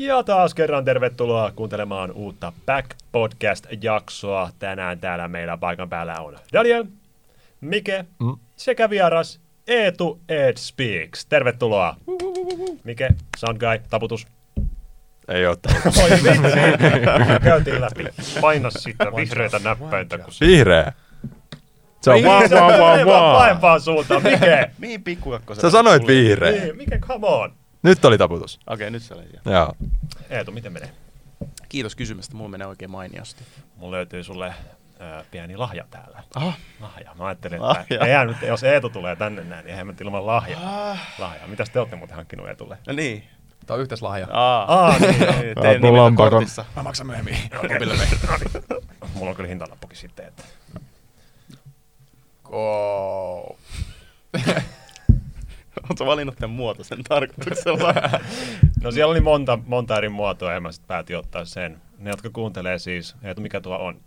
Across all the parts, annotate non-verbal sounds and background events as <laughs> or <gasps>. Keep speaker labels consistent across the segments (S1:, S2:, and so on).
S1: Ja taas kerran tervetuloa kuuntelemaan uutta Back Podcast-jaksoa. Tänään täällä meillä paikan päällä on Daniel, Mike mm. sekä vieras Eetu Ed Speaks. Tervetuloa. Mike, Sound Guy, taputus.
S2: Ei oo <laughs>
S1: Oi vitsi, käytiin läpi. Paina sitä vihreitä näppäintä. Kun se...
S2: Vihreä. Se on vaan vaan vaan
S1: vaan
S2: vaan.
S1: paempaan suuntaan. Mike,
S3: Niin pikkukakko
S2: Sä sanoit vihreä.
S1: niin, Mike, come on.
S2: Nyt oli taputus.
S3: Okei, nyt se oli siellä.
S2: Joo.
S1: Eetu, miten menee?
S3: Kiitos kysymästä, mulla menee oikein mainiosti.
S1: Mulla löytyy sulle äh, pieni lahja täällä.
S3: Aha.
S1: Lahja. Mä ajattelin, että
S3: Lahja.
S1: eihän nyt, jos Eetu tulee tänne näin, niin eihän mä ilman lahjaa. Lahjaa. Mitäs te olette muuten hankkinut Eetulle?
S3: No niin.
S4: Tämä on yhteislahja.
S3: Aa,
S1: Aa, niin.
S3: Niin, Tein
S2: mulla on
S3: nimeltä
S2: pakon-
S3: kortissa.
S4: Mä maksan myöhemmin. <laughs>
S1: Mulla on kyllä hintalappukin sitten. Että.
S4: Go. <laughs>
S3: Oletko valinnut tämän muotoisen tarkoituksella? <laughs>
S1: No siellä oli monta, monta eri muotoa ja mä sitten päätin ottaa sen. Ne, jotka kuuntelee siis, Eetu, mikä tuo on?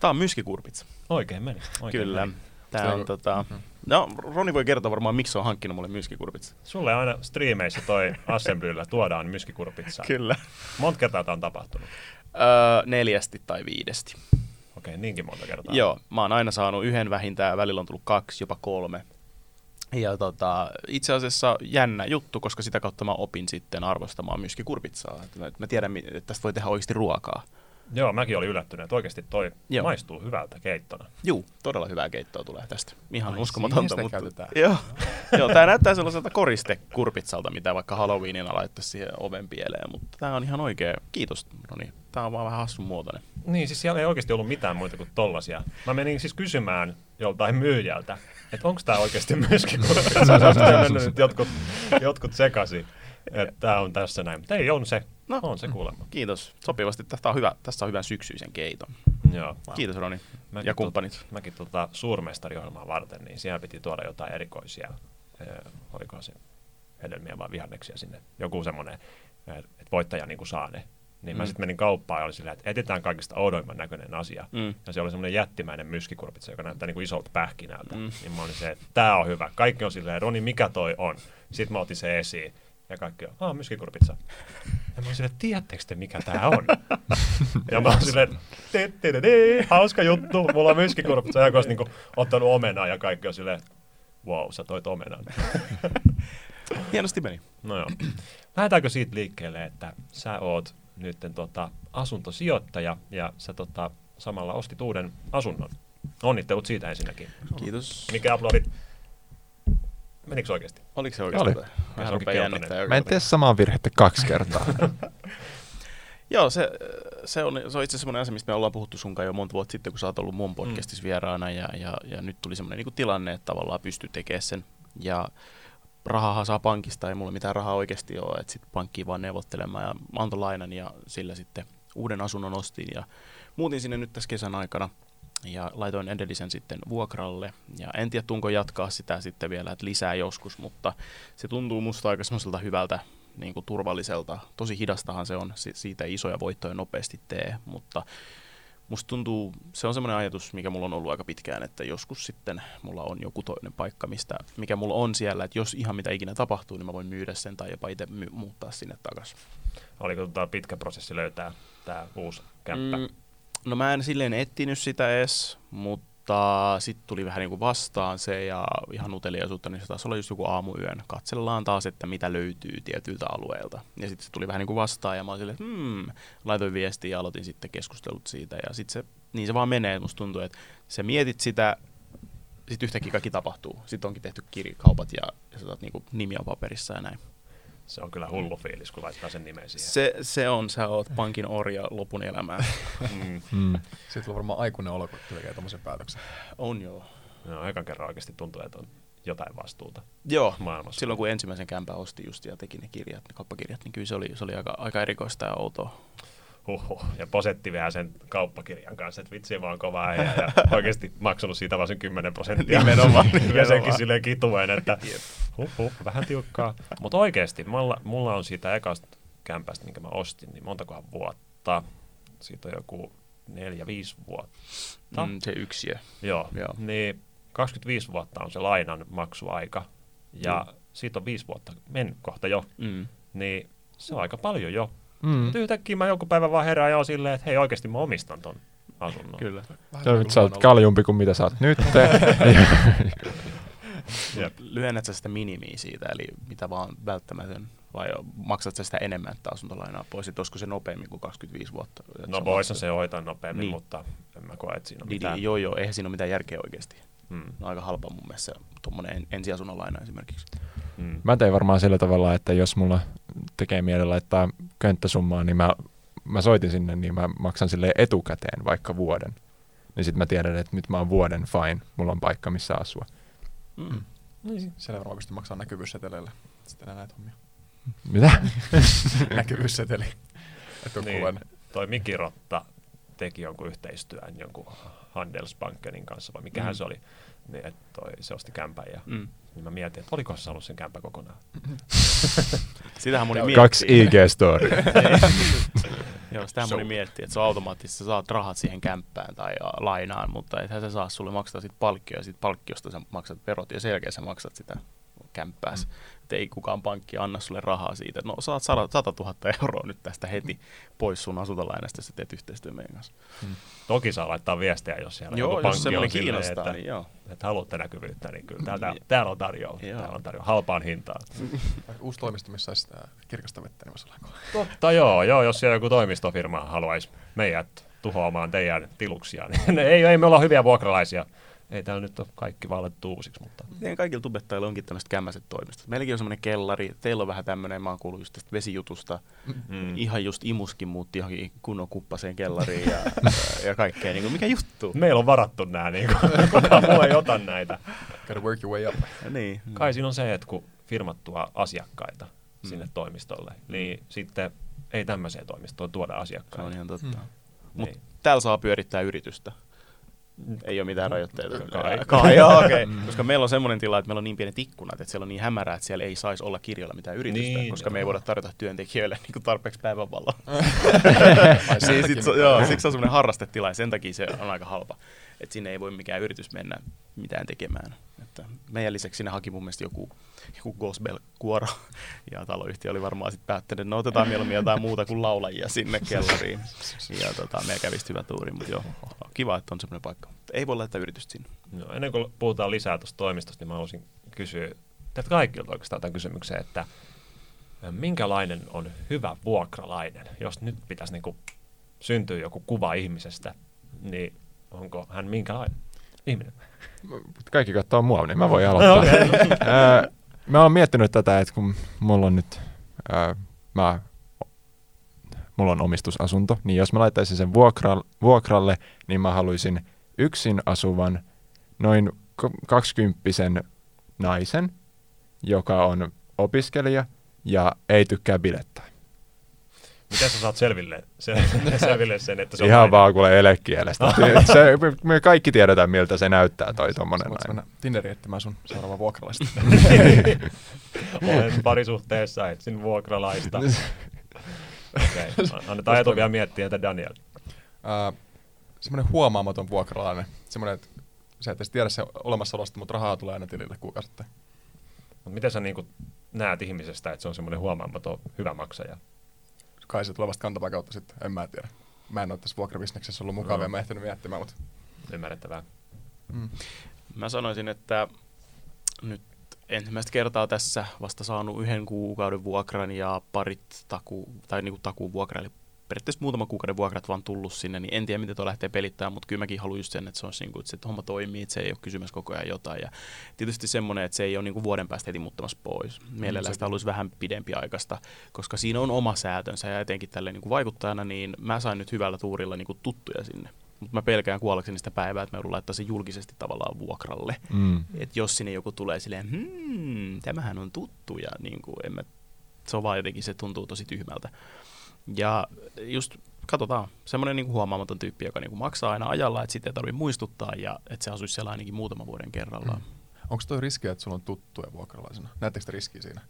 S3: Tää on myskikurpitsa.
S1: Oikein meni. Oikein
S3: Kyllä.
S1: Meni.
S3: Tää
S4: Se
S3: on
S4: on-
S3: tota... No, Roni voi kertoa varmaan, miksi se on hankkinut mulle myskikurpitsa.
S1: Sulle aina striimeissä toi Assemblyllä tuodaan myskikurpitsaa.
S3: Kyllä.
S1: Monta kertaa tämä on tapahtunut?
S3: Öö, neljästi tai viidesti.
S1: Okei, niinkin monta kertaa.
S3: Joo, mä oon aina saanut yhden vähintään, välillä on tullut kaksi, jopa kolme. Ja tota, itse asiassa jännä juttu, koska sitä kautta mä opin sitten arvostamaan myöskin kurpitsaa. Että mä, tiedän, että tästä voi tehdä oikeasti ruokaa.
S1: Joo, mäkin olin yllättynyt, että oikeasti toi
S3: Joo.
S1: maistuu hyvältä keittona.
S3: Juu, todella hyvää keittoa tulee tästä. Ihan
S4: Ai,
S3: uskomatonta.
S4: siihen sitä
S3: Mutta,
S4: käytetään.
S3: joo, joo tää näyttää sellaiselta koristekurpitsalta, mitä vaikka Halloweenina laittaisi siihen oven pieleen, mutta tää on ihan oikea. Kiitos, Roni. Tää on vaan vähän hassun muotoinen.
S1: Niin, siis siellä ei oikeasti ollut mitään muita kuin tollasia. Mä menin siis kysymään joltain myyjältä, että onko tämä oikeasti. <laughs> Se on sitten mennyt nyt jotkut, jotkut sekasi, että tämä on tässä näin. Mutta ei, on se.
S3: No.
S1: On se kuulemma.
S3: Kiitos. Sopivasti. Tästä on hyvä, tästä on hyvän syksyisen keiton.
S1: Joo.
S3: Kiitos Roni
S1: Mäkin
S3: ja kumppanit.
S1: Tota, mäkin tota suurmestariohjelmaa varten, niin siellä piti tuoda jotain erikoisia, äh, oliko se hedelmiä vai vihanneksia sinne. Joku semmoinen, että voittaja niin kuin saa ne. Niin mä
S3: Mm.
S1: sitten menin kauppaan ja oli silleen, että etsitään kaikista oudoimman näköinen asia.
S3: Mm.
S1: Ja se oli semmoinen jättimäinen myskikurpitsa, joka näyttää niin kuin isolta pähkinältä.
S3: Mm.
S1: Niin mä olin se, että tää on hyvä. Kaikki on silleen, Roni, mikä toi on? Sitten mä otin se esiin. Ja kaikki on, aah, myskikurpitsa. Ja mä olin silleen, tiedättekö te mikä tää on? <laughs> ja mä olin silleen, "Te, te, te, te, hauska juttu, mulla on myskikurpitsa. Ja niinku ottanut omenaa ja kaikki on silleen, wow, sä toit omenan. <laughs>
S3: Hienosti meni.
S1: No joo. Lähdetäänkö siitä liikkeelle, että sä oot nyt tota, asuntosijoittaja ja sä tota, samalla ostit uuden asunnon. Onnittelut siitä ensinnäkin.
S3: Kiitos.
S1: Mikä aplodit? Menikö oikeasti?
S3: Oliko se oikeasti?
S2: Oli.
S3: Vähän
S2: Mä en tee samaa virhettä kaksi kertaa. <laughs>
S3: Joo, se, se, on, se on itse asiassa semmoinen asia, mistä me ollaan puhuttu sunkaan jo monta vuotta sitten, kun sä oot ollut mun podcastissa vieraana, ja, ja, ja nyt tuli semmoinen niin tilanne, että tavallaan pystyy tekemään sen. Ja rahaa saa pankista, ei mulla mitään rahaa oikeasti ole, että sitten pankkiin vaan neuvottelemaan, ja antoi lainan, ja sillä sitten uuden asunnon ostin, ja muutin sinne nyt tässä kesän aikana, ja laitoin edellisen sitten vuokralle, ja en tiedä tunko jatkaa sitä sitten vielä, että lisää joskus, mutta se tuntuu musta aika semmoiselta hyvältä niin kuin turvalliselta. Tosi hidastahan se on, si- siitä isoja voittoja nopeasti tee, mutta musta tuntuu, se on semmoinen ajatus, mikä mulla on ollut aika pitkään, että joskus sitten mulla on joku toinen paikka, mistä, mikä mulla on siellä, että jos ihan mitä ikinä tapahtuu, niin mä voin myydä sen tai jopa itse my- muuttaa sinne takaisin.
S1: Oliko tota pitkä prosessi löytää tämä uusi kämppä?
S3: Mm, no mä en silleen etsinyt sitä edes, mutta sitten tuli vähän niin kuin vastaan se ja ihan uteliaisuutta, niin se taisi olla just joku aamuyön. Katsellaan taas, että mitä löytyy tietyiltä alueilta. Ja sitten se tuli vähän niin kuin vastaan ja mä olin silleen, että hmm, laitoin viestiä ja aloitin sitten keskustelut siitä. Ja sitten se, niin se vaan menee, musta tuntuu, että sä mietit sitä, sitten yhtäkkiä kaikki tapahtuu. Sitten onkin tehty kirjakaupat ja, ja sä saat niin kuin nimi on paperissa ja näin.
S1: Se on kyllä hullu fiilis, kun laittaa sen nimen siihen.
S3: Se, se on, sä oot pankin orja lopun elämää. <laughs>
S1: Mm.
S2: Mm.
S4: Sitten on varmaan aikuinen olo, kun tekee tommosen päätöksen.
S3: on joo.
S1: No, ekan kerran oikeasti tuntuu, että on jotain vastuuta
S3: Joo,
S1: maailmassa.
S3: silloin kun ensimmäisen kämpän osti just ja teki ne kirjat, ne kauppakirjat, niin kyllä se oli, se oli aika, aika erikoista ja outoa.
S1: Huhhuh. Ja posetti vähän sen kauppakirjan kanssa, että vitsi vaan kova äijä. Ja <laughs> oikeasti maksanut siitä vaan sen 10 prosenttia.
S3: Nimenomaan, <laughs>
S1: ja senkin
S3: nimenomaan.
S1: silleen kituen, että <laughs> huhhuh, vähän tiukkaa. Mutta oikeasti, mulla, mulla on siitä ekasta kämpästä, minkä mä ostin, niin montakohan vuotta. Siitä on joku neljä, viisi vuotta.
S3: Mm, se yksiö.
S1: Joo.
S3: Joo.
S1: Niin 25 vuotta on se lainan maksuaika. Ja siitä on viisi vuotta mennyt kohta jo.
S3: Mm.
S1: Niin se on aika paljon jo.
S2: Mm.
S1: Mutta yhtäkkiä mä joku päivä vaan herään ja oon silleen, että hei oikeasti mä omistan ton asunnon.
S3: Kyllä.
S4: Vähän kuin
S2: sä oot kaljumpi kuin mitä sä oot nyt. <laughs>
S3: Lyhennät sä sitä minimiä siitä, eli mitä vaan välttämätön, vai maksat sä sitä enemmän, että asuntolainaa pois, että olisiko se nopeammin kuin 25 vuotta?
S1: No
S3: on maksettu?
S1: se hoitaa nopeammin,
S3: Niin.
S1: mutta en mä koe, että siinä on
S3: Niin,
S1: mitään.
S3: joo, joo, eihän siinä ole mitään järkeä oikeasti.
S1: Mm.
S3: No, aika halpa mun mielestä tuommoinen ensiasunnon laina esimerkiksi.
S1: Mm.
S2: Mä tein varmaan sillä tavalla, että jos mulla tekee mieli laittaa könttäsummaa, niin mä, mä soitin sinne, niin mä maksan sille etukäteen vaikka vuoden. Niin sit mä tiedän, että nyt mä oon vuoden fine, mulla on paikka missä asua.
S3: Mm.
S4: Siellä varmaan pystyy maksamaan näkyvyysseteleillä. Sitten näitä hommia.
S2: Mitä? <laughs>
S4: Näkyvyysseteli.
S1: Niin.
S4: kuvan.
S1: Toi Mikirotta teki jonkun yhteistyön jonkun Handelsbankenin kanssa, vai mikähän
S3: Mm.
S1: se oli. Niin, että toi, se osti kämpän ja
S3: Mm.
S1: niin mä mietin, että oliko se saanut sen kämpän kokonaan. <laughs>
S3: Sitähän moni
S2: Kaksi
S3: miettii.
S2: IG-story. <laughs>
S3: Joo, sitähän moni miettii, että se on automaattisesti, sä saat rahat siihen kämppään tai lainaan, mutta ethän sä saa sulle maksaa sit palkkioa ja sit palkkiosta sä maksat verot ja sen jälkeen sä maksat sitä kämppääs. Mm. Ei kukaan pankki anna sulle rahaa siitä. No saat 100 000 euroa nyt tästä heti pois sun asuntolainasta, jos sä teet yhteistyön meidän kanssa.
S1: Toki saa laittaa viestejä, jos siellä
S3: Joo,
S1: joku
S3: jos
S1: pankki on silleen,
S3: kiinnostaa,
S1: että,
S3: niin joo.
S1: että haluatte näkyvyyttä, niin kyllä täällä,
S3: Niin.
S1: täällä on tarjolla. Täällä on tarjolla halpaan hintaan. <laughs>
S4: Uusi toimisto, missä olisi sitä kirkasta vettä, niin voisi olla
S1: Totta joo, joo, jos siellä joku toimistofirma haluaisi meidät tuhoamaan teidän tiluksia, niin <laughs> ei, ei me olla hyviä vuokralaisia. Ei täällä nyt ole kaikki vaan laitettu uusiksi, mutta
S3: Teidän kaikilla tubettajilla onkin tämmöiset kämmäiset toimistot. Meilläkin on semmoinen kellari, teillä on vähän tämmöinen, mä oon kuullut just tästä vesijutusta.
S1: mm.
S3: Ihan just imuskin muutti johonkin kunnon kuppaseen kellariin ja, <laughs> ja kaikkea. Niin kuin, mikä juttu?
S1: meillä on varattu nämä, niin kuin, <laughs> kukaan muu ei ota näitä.
S4: Gotta work your way up.
S3: Niin.
S1: Kai siinä on se, että kun firmat tuo asiakkaita
S3: Mm.
S1: sinne toimistolle, niin sitten ei tämmöiseen toimistoon tuoda
S3: Se
S1: asiakkaita.
S3: on ihan totta.
S4: Mm.
S3: Mm. Mutta
S1: Niin.
S3: täällä saa pyörittää yritystä. Ei ole mitään rajoitteita.
S1: Kai.
S3: Kai, joo, okei. Okay. <laughs> Koska meillä on semmoinen tila, että meillä on niin pienet ikkunat, että siellä on niin hämärää, että siellä ei saisi olla kirjalla mitään yritystä,
S1: Niin,
S3: koska me ei
S1: joo.
S3: voida tarjota työntekijöille <laughs> niin kuin tarpeeksi päivänvaloa. <laughs> Niin, sit,
S4: mitään.
S3: joo, siksi se on semmoinen harrastetila ja sen takia se on aika halpa. Että sinne ei voi mikään yritys mennä mitään tekemään. Että meidän lisäksi sinne haki mun mielestä joku, joku gospel-kuoro <laughs> ja taloyhtiö oli varmaan sitten päättänyt, että no otetaan mieluummin jotain muuta kuin laulajia sinne kellariin. Ja tota, meidän kävisi hyvä tuuri, mutta joo, kiva, että on semmoinen paikka. Mutta ei voi laittaa yritystä sinne.
S1: No, ennen kuin puhutaan lisää tuosta toimistosta, niin mä haluaisin kysyä teiltä kaikilta oikeastaan tämän kysymyksen, että minkälainen on hyvä vuokralainen? Jos nyt pitäisi niin syntyä joku kuva ihmisestä, niin onko hän minkälainen ihminen?
S2: Kaikki katsoo mua, niin mä voin <laughs> aloittaa.
S1: Okay. <laughs>
S2: Ää, mä oon miettinyt tätä, että kun mulla on nyt, ää, mä, mulla on omistusasunto, niin jos mä laittaisin sen vuokra, vuokralle, niin mä haluaisin yksin asuvan noin kaksikymppisen naisen, joka on opiskelija ja ei tykkää bilettää.
S1: Miten sä saat selville, se, <laughs> selville sen, että se on
S2: Ihan
S1: nainen?
S2: vaan kuule elekielestä. <laughs> se, me kaikki tiedetään, miltä se näyttää toi tommonen nainen.
S4: mennä Tinderiin etsimään sun seuraava vuokralaista? <laughs>
S1: Olen parisuhteessa, etsin vuokralaista. Okei, okay. annetaan etu vielä miettiä, että Daniel.
S4: Ää, semmoinen huomaamaton vuokralainen. Semmoinen, että sä et edes tiedä se olemassaolosta, mutta rahaa tulee aina tilille kuukausittain.
S1: Mut miten sä niin näet ihmisestä, että se on semmoinen huomaamaton hyvä maksaja?
S4: Kai se tulee vasta kantapään kautta sitten, en mä tiedä. Mä en ole tässä vuokrabisneksessä ollut mukava
S1: No.
S4: ja mä en ehtinyt miettimään, mutta...
S1: Ymmärrettävää.
S4: Mm.
S3: Mä sanoisin, että nyt ensimmäistä kertaa tässä vasta saanut yhden kuukauden vuokran ja parit taku, tai niinku takuun vuokra, eli periaatteessa muutama kuukauden vuokrat vaan tullut sinne, niin en tiedä miten tuo lähtee pelittämään, mutta kyllä mäkin haluan just sen, että se on niinku, että se homma toimii, että se ei ole kysymässä koko ajan jotain. Ja tietysti semmoinen, että se ei ole niinku vuoden päästä heti muuttamassa pois. Mielellään sitä haluaisi vähän pidempi aikaista, koska siinä on oma säätönsä ja etenkin tälle niinku vaikuttajana, niin mä sain nyt hyvällä tuurilla niinku tuttuja sinne. Mutta mä pelkään kuollakseni sitä päivää, että mä joudun laittaa sen julkisesti tavallaan vuokralle.
S2: Mm.
S3: Että jos sinne joku tulee silleen, hmm, tämähän on tuttu ja niin kuin, en mä, se on vaan jotenkin, se tuntuu tosi tyhmältä. Ja just katsotaan, semmoinen niin huomaamaton tyyppi, joka niin kuin maksaa aina ajalla, että sitten ei tarvitse muistuttaa ja että se asuisi siellä ainakin muutaman vuoden kerrallaan. Mm.
S4: Onko toi riski, että sulla on tuttuja vuokralaisena? Näettekö te riskiä siinä?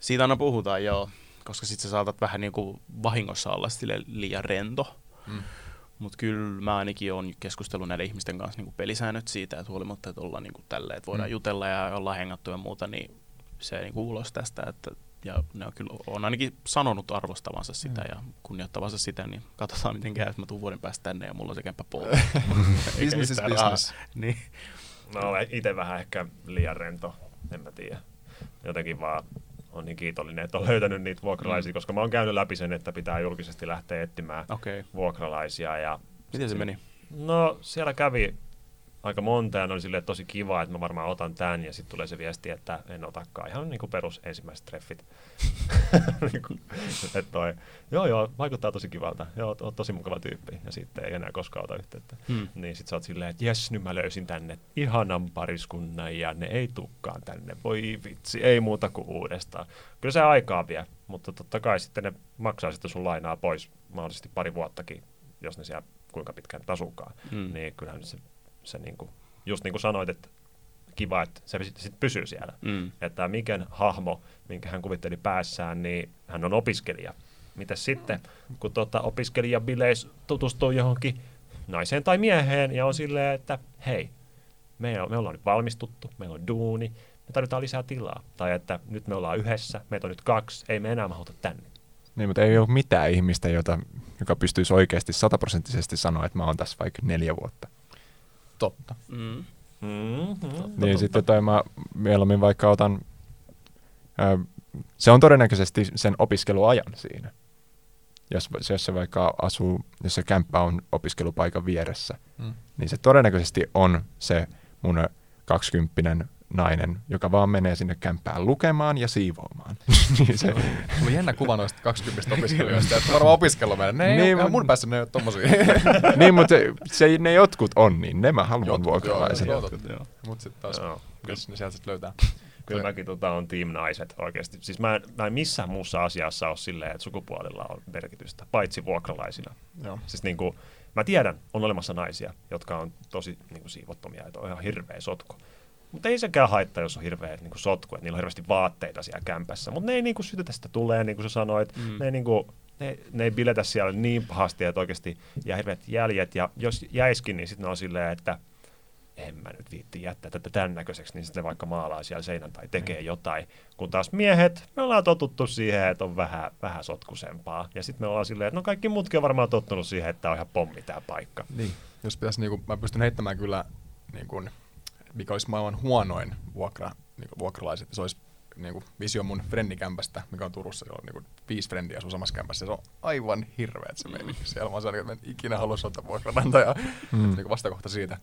S3: Siitä aina puhutaan, joo, koska sitten sä saatat vähän niin kuin vahingossa olla sille liian rento.
S4: Mm.
S3: Mutta kyllä mä ainakin olen keskustellut näiden ihmisten kanssa niin kuin pelisäännöt siitä, että huolimatta, että ollaan niin kuin tälleen, että voidaan
S4: Mm.
S3: jutella ja ollaan hengattu ja muuta, niin se niin kuin ulos tästä, että ja ne on kyllä on ainakin sanonut arvostavansa sitä
S4: Mm.
S3: ja kunnioittavansa sitä, niin katsotaan miten käy, että mä tuun vuoden päästä tänne ja mulla on se kämppä polvi. <laughs>
S4: business is business.
S3: niin.
S1: No itse vähän ehkä liian rento, en mä tiedä. Jotenkin vaan on niin kiitollinen, että on löytänyt niitä vuokralaisia,
S3: Mm.
S1: koska mä oon käynyt läpi sen, että pitää julkisesti lähteä etsimään.
S3: Okay.
S1: vuokralaisia. Ja
S3: Miten se meni?
S1: No siellä kävi aika monta ja ne oli silleen tosi kiva, että mä varmaan otan tämän ja sitten tulee se viesti, että en otakaan. Ihan niin kuin perus ensimmäiset treffit. <laughs> niin kuin, että toi, joo joo, vaikuttaa tosi kivalta. Joo, oot, tosi mukava tyyppi. Ja sitten ei enää koskaan ota yhteyttä.
S3: Hmm.
S1: Niin sit sä oot silleen, että jes, nyt mä löysin tänne ihanan pariskunnan ja ne ei tukkaan tänne. Voi vitsi, ei muuta kuin uudestaan. Kyllä se aikaa vie, mutta totta kai sitten ne maksaa sitten sun lainaa pois mahdollisesti pari vuottakin, jos ne siellä kuinka pitkään nyt asuukaan.
S3: Hmm.
S1: Niin kyllähän se, se niinku, just niin kuin sanoit, että kiva, että se sitten sit pysyy siellä.
S3: Mm.
S1: Että Miken hahmo, minkä hän kuvitteli päässään, niin hän on opiskelija. Mitäs sitten, kun tota opiskelijabileis tutustuu johonkin naiseen tai mieheen ja on silleen, että hei, me, me ollaan nyt valmistuttu, meillä on duuni, me tarvitaan lisää tilaa. Tai että nyt me ollaan yhdessä, meitä on nyt kaksi, ei me enää mahuta tänne.
S2: Niin, mutta ei ole mitään ihmistä, jota, joka pystyisi oikeasti sataprosenttisesti sanoa, että mä oon tässä vaikka neljä vuotta.
S4: Totta.
S3: Mm.
S1: Mm-hmm.
S2: Niin sitten tai mä mieluummin vaikka otan, ö, se on todennäköisesti sen opiskeluajan siinä. Jos, jos se vaikka asuu, jos se kämppä on opiskelupaikan vieressä,
S4: Mm.
S2: niin se todennäköisesti on se mun kaksikymppinen nainen, joka vaan menee sinne kämppään lukemaan ja siivoamaan. <laughs> niin se,
S4: Mulla on jännä kuva noista 20 opiskelijoista, että varmaan opiskellut meidän. Ne ei
S2: Niin,
S4: ole,
S2: mut-
S4: mun päässä ne ei ole tommosia. <laughs>
S2: niin, mutta se, se, ne jotkut on, niin ne mä haluan
S4: Jotkut,
S2: vuokralaiset.
S4: joo,
S3: Jotkut, joo.
S4: Mut sit taas,
S1: Joo.
S4: jos ne sieltä sit löytää.
S1: Kyllä mäkin tota, on team naiset oikeasti. Siis mä, mä en missään muussa asiassa ole silleen, että sukupuolella on merkitystä, paitsi vuokralaisina.
S4: Joo.
S1: Siis niin kuin, mä tiedän, on olemassa naisia, jotka on tosi niin kuin siivottomia, että on ihan hirveä sotku. Mutta ei sekään haittaa, jos on hirveä niin kuin sotku, että niillä on hirveästi vaatteita siellä kämpässä. Mutta ne ei niin kuin sytytä sitä tulee, niin kuin sä sanoit.
S3: Mm.
S1: Ne, ei, niin kuin, ne, ne ei biletä siellä niin pahasti, että oikeasti jää hirveät jäljet. Ja jos jäiskin, niin sitten ne on silleen, että en mä nyt viitti jättää tätä tämän näköiseksi, niin sitten vaikka maalaa siellä seinän tai tekee
S4: Mm.
S1: jotain. Kun taas miehet, me ollaan totuttu siihen, että on vähän, vähän sotkusempaa. Ja sitten me ollaan silleen, että no kaikki muutkin on varmaan tottunut siihen, että tämä on ihan pommi tämä paikka.
S4: Niin. Jos pitäisi, niinku, mä pystyn heittämään kyllä, niinku, mikä olisi maailman huonoin vuokra, niinku, vuokralaiset. Se olisi niinku, visio mun frendikämpästä, mikä on Turussa. Siellä on niinku, viisi frendiä asuu samassa kämpässä. Se on aivan hirveet se meininki. Siellä mä sellainen, että mä en ikinä halua ottaa vuokranantajaa.
S2: Mm.
S4: Mm. Niinku vastakohta siitä.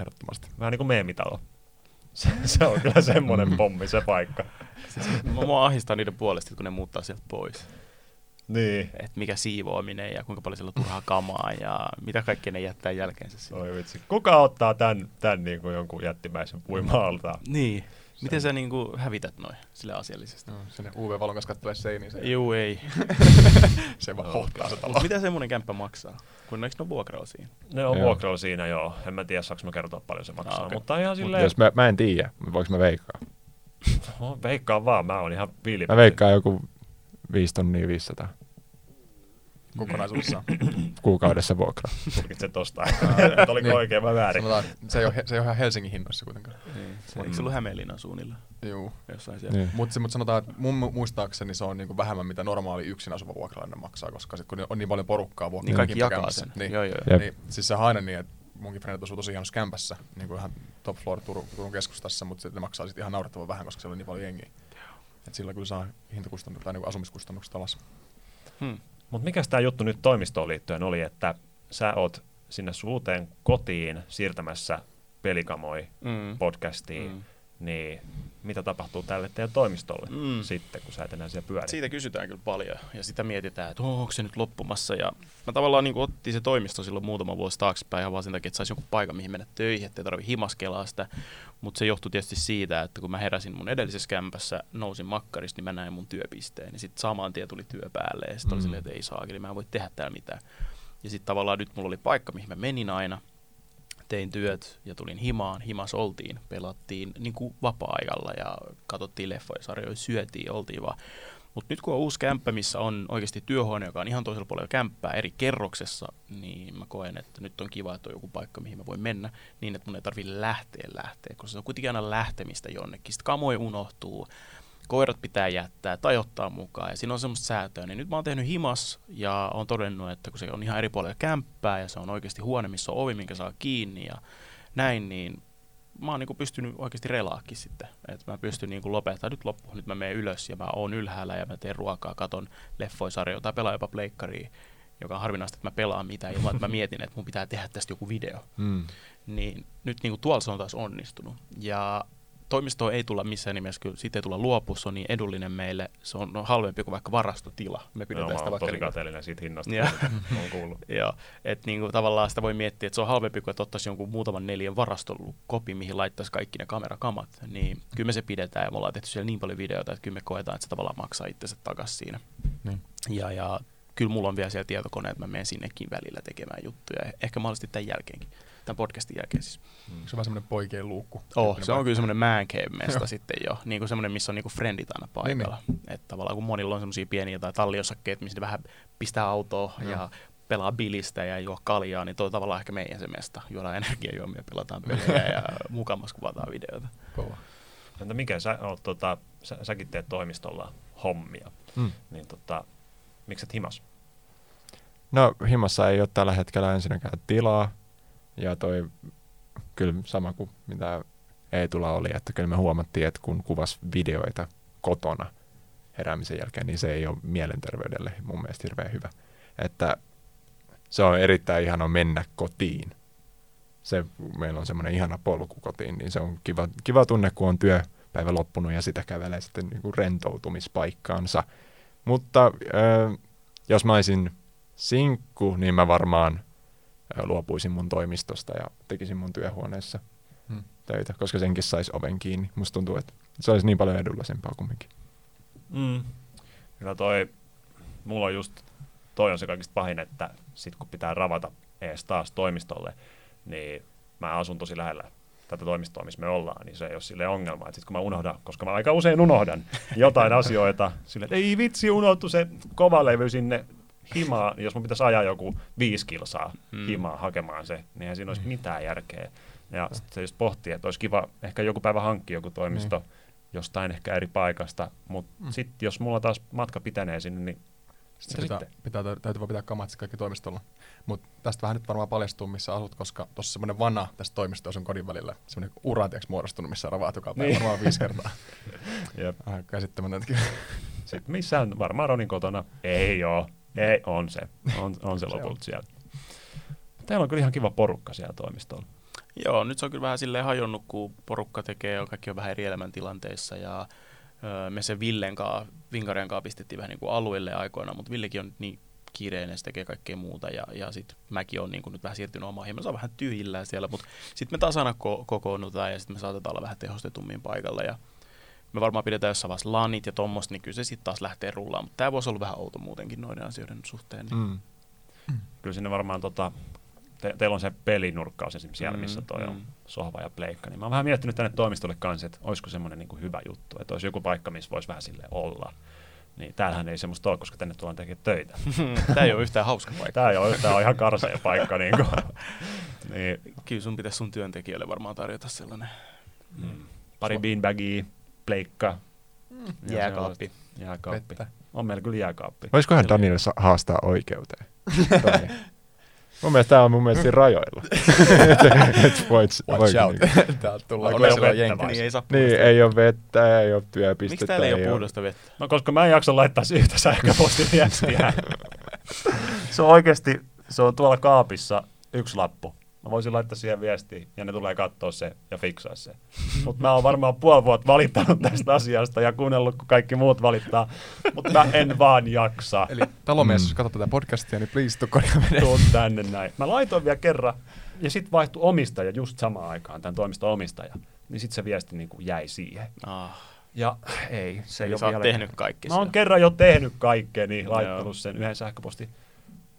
S4: Ehdottomasti.
S1: Vähän niin kuin meemitalo. <laughs> Se, se on kyllä semmoinen
S2: Mm.
S1: pommi se paikka.
S3: Mä, mua ahdistaa niiden puolesta, kun ne muuttaa sieltä pois.
S1: Niin.
S3: Et mikä siivoaminen ja kuinka paljon siellä on turhaa kamaa ja mitä kaikkea ne jättää jälkeensä sinne.
S1: Oi vitsi. Kuka ottaa tämän, tämän niin kuin jonkun jättimäisen puima-altaan?
S3: Niin. Miten sä niinku hävität noin sille asiallisesti?
S4: No, sinne UV-valon kanssa kattelee seiniin. Se,
S3: Juu, ei. <laughs>
S4: se vaan hohtaa se talo.
S3: Mitä semmoinen kämppä maksaa? Kun eikö ne ole vuokralla siinä?
S1: Ne on
S2: Joo.
S1: vuokralla siinä, joo. En mä tiedä, saanko mä kertoa paljon se maksaa.
S3: Ah, okei.
S1: Mutta ihan silleen,
S2: Jos mä, mä en tiedä, voiko mä veikkaa. <laughs>
S1: veikkaan vaan, mä oon ihan viili.
S2: Mä veikkaan joku 5 tonnia 500
S4: Kokonaisuudessaan. <clears throat>
S2: kuukaudessa vuokra.
S1: Tulkitset tosta, että oliko
S4: Niin.
S1: oikein vai väärin.
S4: Sanotaan, se ei, ole, se ei ole ihan Helsingin hinnoissa kuitenkaan.
S3: Niin. Eikö se ollut Hämeenlinnan suunnilla
S4: Juu.
S3: jossain siellä?
S2: Niin.
S4: Mutta mut sanotaan, että mun mu- muistaakseni se on niinku vähemmän, mitä normaali yksin asuva vuokralainen maksaa, koska sit kun on niin paljon porukkaa vuokra
S3: Niin kaikki jakaa
S4: kimppakämpässä,
S3: sen.
S4: Niin,
S3: Joo, joo.
S2: Jep.
S4: niin, siis se on aina niin, että munkin frendit asuu tosi hienossa kämpässä, niin kuin ihan top floor Turun, Turun keskustassa, mutta ne maksaa sitten ihan naurettavan vähän, koska siellä on niin paljon jengiä. Et sillä kyllä saa hintakustannukset tai niinku asumiskustannukset alas.
S3: Hmm.
S1: Mutta mikä tämä juttu nyt toimistoon liittyen oli, että sä oot sinne sun uuteen kotiin siirtämässä pelikamoi
S3: Mm.
S1: podcastiin,
S3: Mm.
S1: niin mitä tapahtuu tälle teidän toimistolle
S3: Mm.
S1: sitten, kun sä et enää siellä pyöri?
S3: Siitä kysytään kyllä paljon ja sitä mietitään, että oh, onko se nyt loppumassa. Ja mä tavallaan niin otettiin se toimisto silloin muutama vuosi taaksepäin ihan vaan sen takia, että saisi joku paikka, mihin mennä töihin, ettei tarvitse himaskelaa sitä. Mutta se johtui tietysti siitä, että kun mä heräsin mun edellisessä kämpässä, nousin makkarista, niin mä näin mun työpisteen. Ja sitten saman tien tuli työ päälle ja sitten mm. oli silleen, että ei saa, eli mä en voi tehdä täällä mitään. Ja sitten tavallaan nyt mulla oli paikka, mihin mä menin aina, tein työt ja tulin himaan. Himas oltiin, pelattiin niin kuin vapaa-ajalla ja katsottiin leffoja, sarjoja, syötiin, oltiin vaan. Mutta nyt kun on uusi kämppä, missä on oikeasti työhuone, joka on ihan toisella puolella kämppää eri kerroksessa, niin mä koen, että nyt on kiva, että on joku paikka, mihin mä voin mennä, niin että mun ei tarvitse lähteä lähteä, koska se on kuitenkin aina lähtemistä jonnekin. Sitten kamoja unohtuu, koirat pitää jättää tai ottaa mukaan ja siinä on semmoista säätöä, niin nyt mä oon tehnyt himas ja on todennut, että kun se on ihan eri puolella kämppää ja se on oikeasti huone, missä on ovi, minkä saa kiinni ja näin, niin mä oon niinku pystynyt oikeasti relaakin sitten. Että mä pystyn niinku lopettamaan, nyt loppu, nyt mä menen ylös ja mä oon ylhäällä ja mä teen ruokaa, katon leffoisarjoja tai pelaan jopa pleikkaria, joka on harvinaista, että mä pelaan mitään ilman, että mä mietin, että mun pitää tehdä tästä joku video.
S2: Mm.
S3: Niin nyt niinku tuolla se on taas onnistunut. Ja toimistoon ei tulla missään nimessä, kyllä siitä ei tulla luopua, se on niin edullinen meille, se on halvempi kuin vaikka varastotila. Me pidetään
S1: mä
S3: sitä vaikka
S1: tosi kateellinen siitä hinnasta,
S3: Joo.
S1: mitä <laughs> oon kuullut.
S3: Joo, että niinku tavallaan sitä voi miettiä, että se on halvempi kuin että ottaisi jonkun muutaman neljän varastokopi, mihin laittaisi kaikki ne kamerakamat. Niin kyllä me se pidetään ja me ollaan tehty siellä niin paljon videoita, että kyllä me koetaan, että se tavallaan maksaa itsensä takaisin siinä.
S4: Niin.
S3: Ja, ja kyllä mulla on vielä siellä tietokone, että mä menen sinnekin välillä tekemään juttuja. Ehkä mahdollisesti tämän jälkeenkin, tämän podcastin jälkeen siis.
S4: Onko se vähän semmoinen poikien luukku?
S3: Oh, se on
S4: paikka?
S3: kyllä semmoinen man cave mesta sitten jo. Niin kuin semmoinen, missä on niinku friendit aina paikalla. Niin, Että tavallaan kun monilla on semmoisia pieniä tai talliosakkeet, missä ne vähän pistää autoa
S4: Joo.
S3: ja pelaa bilistä ja juo kaljaa, niin toi on tavallaan ehkä meidän se mesta. Juodaan energiajuomia, pelataan <laughs> pelejä ja mukamas kuvataan videoita.
S4: Kova.
S1: Entä mikä sä, oot, tota, sä, säkin teet toimistolla hommia,
S2: Mm.
S1: niin tota, miksi et himas?
S2: No himassa ei ole tällä hetkellä ensinnäkään tilaa. Ja toi kyllä sama kuin mitä ei tulla oli, että kyllä me huomattiin, että kun kuvas videoita kotona heräämisen jälkeen, niin se ei ole mielenterveydelle mun mielestä hirveän hyvä. Että se on erittäin ihana mennä kotiin. Se, meillä on semmoinen ihana polku kotiin, niin se on kiva, kiva tunne, kun on työpäivä loppunut ja sitä kävelee sitten niin kuin rentoutumispaikkaansa. Mutta äh, jos mä olisin sinkku, niin mä varmaan luopuisin mun toimistosta ja tekisin mun työhuoneessa
S4: Hmm.
S2: töitä, koska senkin saisi oven kiinni. Musta tuntuu, että se olisi niin paljon edullisempaa kumminkin.
S1: Mm. Kyllä toi, mulla on just, toi on se kaikista pahin, että sit kun pitää ravata ees taas toimistolle, niin mä asun tosi lähellä tätä toimistoa, missä me ollaan, niin se ei ole sille ongelma. Sitten kun mä unohdan, koska mä aika usein unohdan <laughs> jotain asioita, sille, että ei vitsi, unohtu se kova levy sinne himaan, niin jos mun pitäisi ajaa joku viisi kilsaa
S3: Mm.
S1: himaan hakemaan se, niin eihän siinä olisi mitään järkeä. Ja sitten se just pohtii, että olisi kiva ehkä joku päivä hankkia joku toimisto jostain ehkä eri paikasta, mutta
S4: Mm.
S1: sitten jos mulla taas matka pitenee sinne, niin
S4: Sitten pitää, pitää, täytyy vaan pitää kamat kaikki toimistolla. Mutta tästä vähän nyt varmaan paljastuu, missä asut, koska tuossa semmoinen vana tästä toimistoa sun kodin välillä. Semmoinen ura tiiäks, muodostunut, missä ravaat joka päivä
S1: Niin.
S4: varmaan viisi kertaa. <laughs>
S1: jep.
S4: Vähän käsittämätöntä kyllä.
S1: Sitten missään varmaan Ronin kotona ei oo. Ei, on se. On, on se
S4: Se on.
S1: lopulta siellä. Teillä on kyllä ihan kiva porukka siellä toimistolla.
S3: Joo, nyt se on kyllä vähän silleen hajonnut, kun porukka tekee ja kaikki on vähän eri elämäntilanteissa ja öö, me se Villen kanssa, Vinkarian kanssa pistettiin vähän niin kuin alueelle aikoina, mutta Villekin on nyt niin kiireinen, se tekee kaikkea muuta ja, ja sitten mäkin on niin kuin nyt vähän siirtynyt omaan hieman, se on vähän tyhjillään siellä, mutta sitten me taas aina ko- kokoonnutaan ja sitten me saatetaan olla vähän tehostetummin paikalla ja me varmaan pidetään jossain vaiheessa lanit ja tommoista, niin kyllä se sitten taas lähtee rullaamaan, mutta tämä voisi olla vähän outo muutenkin noiden asioiden suhteen. Niin.
S2: Mm.
S1: Kyllä sinne varmaan tota, te, teillä on se pelinurkkaus esimerkiksi siellä,
S3: Mm,
S1: missä toi on
S3: mm.
S1: sohva ja pleikka. Niin mä oon vähän miettinyt tänne toimistolle kanssa, että olisiko semmoinen niin hyvä juttu, että olisi joku paikka, missä voisi vähän sille olla. Niin täällähän ei semmoista ole, koska tänne tullaan tekemään töitä. <laughs>
S3: Tämä ei ole yhtään hauska paikka.
S1: Tää ei ole, tää on ihan karsea paikka. Niin kuin. <laughs> niin,
S3: Kyllä sun pitäisi sun työntekijöille varmaan tarjota sellainen
S1: mm. Pari beanbagia, pleikka, Ja
S3: jääkaappi.
S1: jääkaappi.
S4: Vettä.
S1: On meillä kyllä jääkaappi.
S2: Voisikohan Daniel sa- haastaa oikeuteen? <laughs> Mun mielestä tämä on mun mielestä siinä rajoilla. et, <laughs> et voit,
S4: Watch out. <laughs> Täältä tullaan.
S1: Onko vettä
S4: jenki.
S1: vai?
S3: Niin ei saa
S2: Niin, ei ole vettä, ei ole työpistettä.
S3: Miksi täällä ei ole
S2: ole-
S3: puhdasta vettä?
S1: No koska mä en jaksa laittaa yhtä sähköpostiviestiä. se on oikeasti, se on tuolla kaapissa yksi lappu. Mä voisin laittaa siihen viestiä ja ne tulee katsoa se ja fiksaa se. Mutta mä oon varmaan puoli vuotta valittanut tästä asiasta ja kuunnellut, kun kaikki muut valittaa. Mutta mä en vaan jaksa.
S4: Eli talomies,
S2: Mm.
S4: jos katsot tätä podcastia, niin please tuu.
S1: Tuu tänne näin. Mä laitoin vielä kerran ja sitten vaihtui omistaja just samaan aikaan, tämän toimiston omistaja. Niin sitten se viesti niin kuin jäi siihen.
S3: Ah,
S1: Ja ei, se ei ole vielä-
S3: tehnyt kaikki
S1: Mä oon kerran jo tehnyt kaikkea, niin laittanut sen yhden sähköpostin.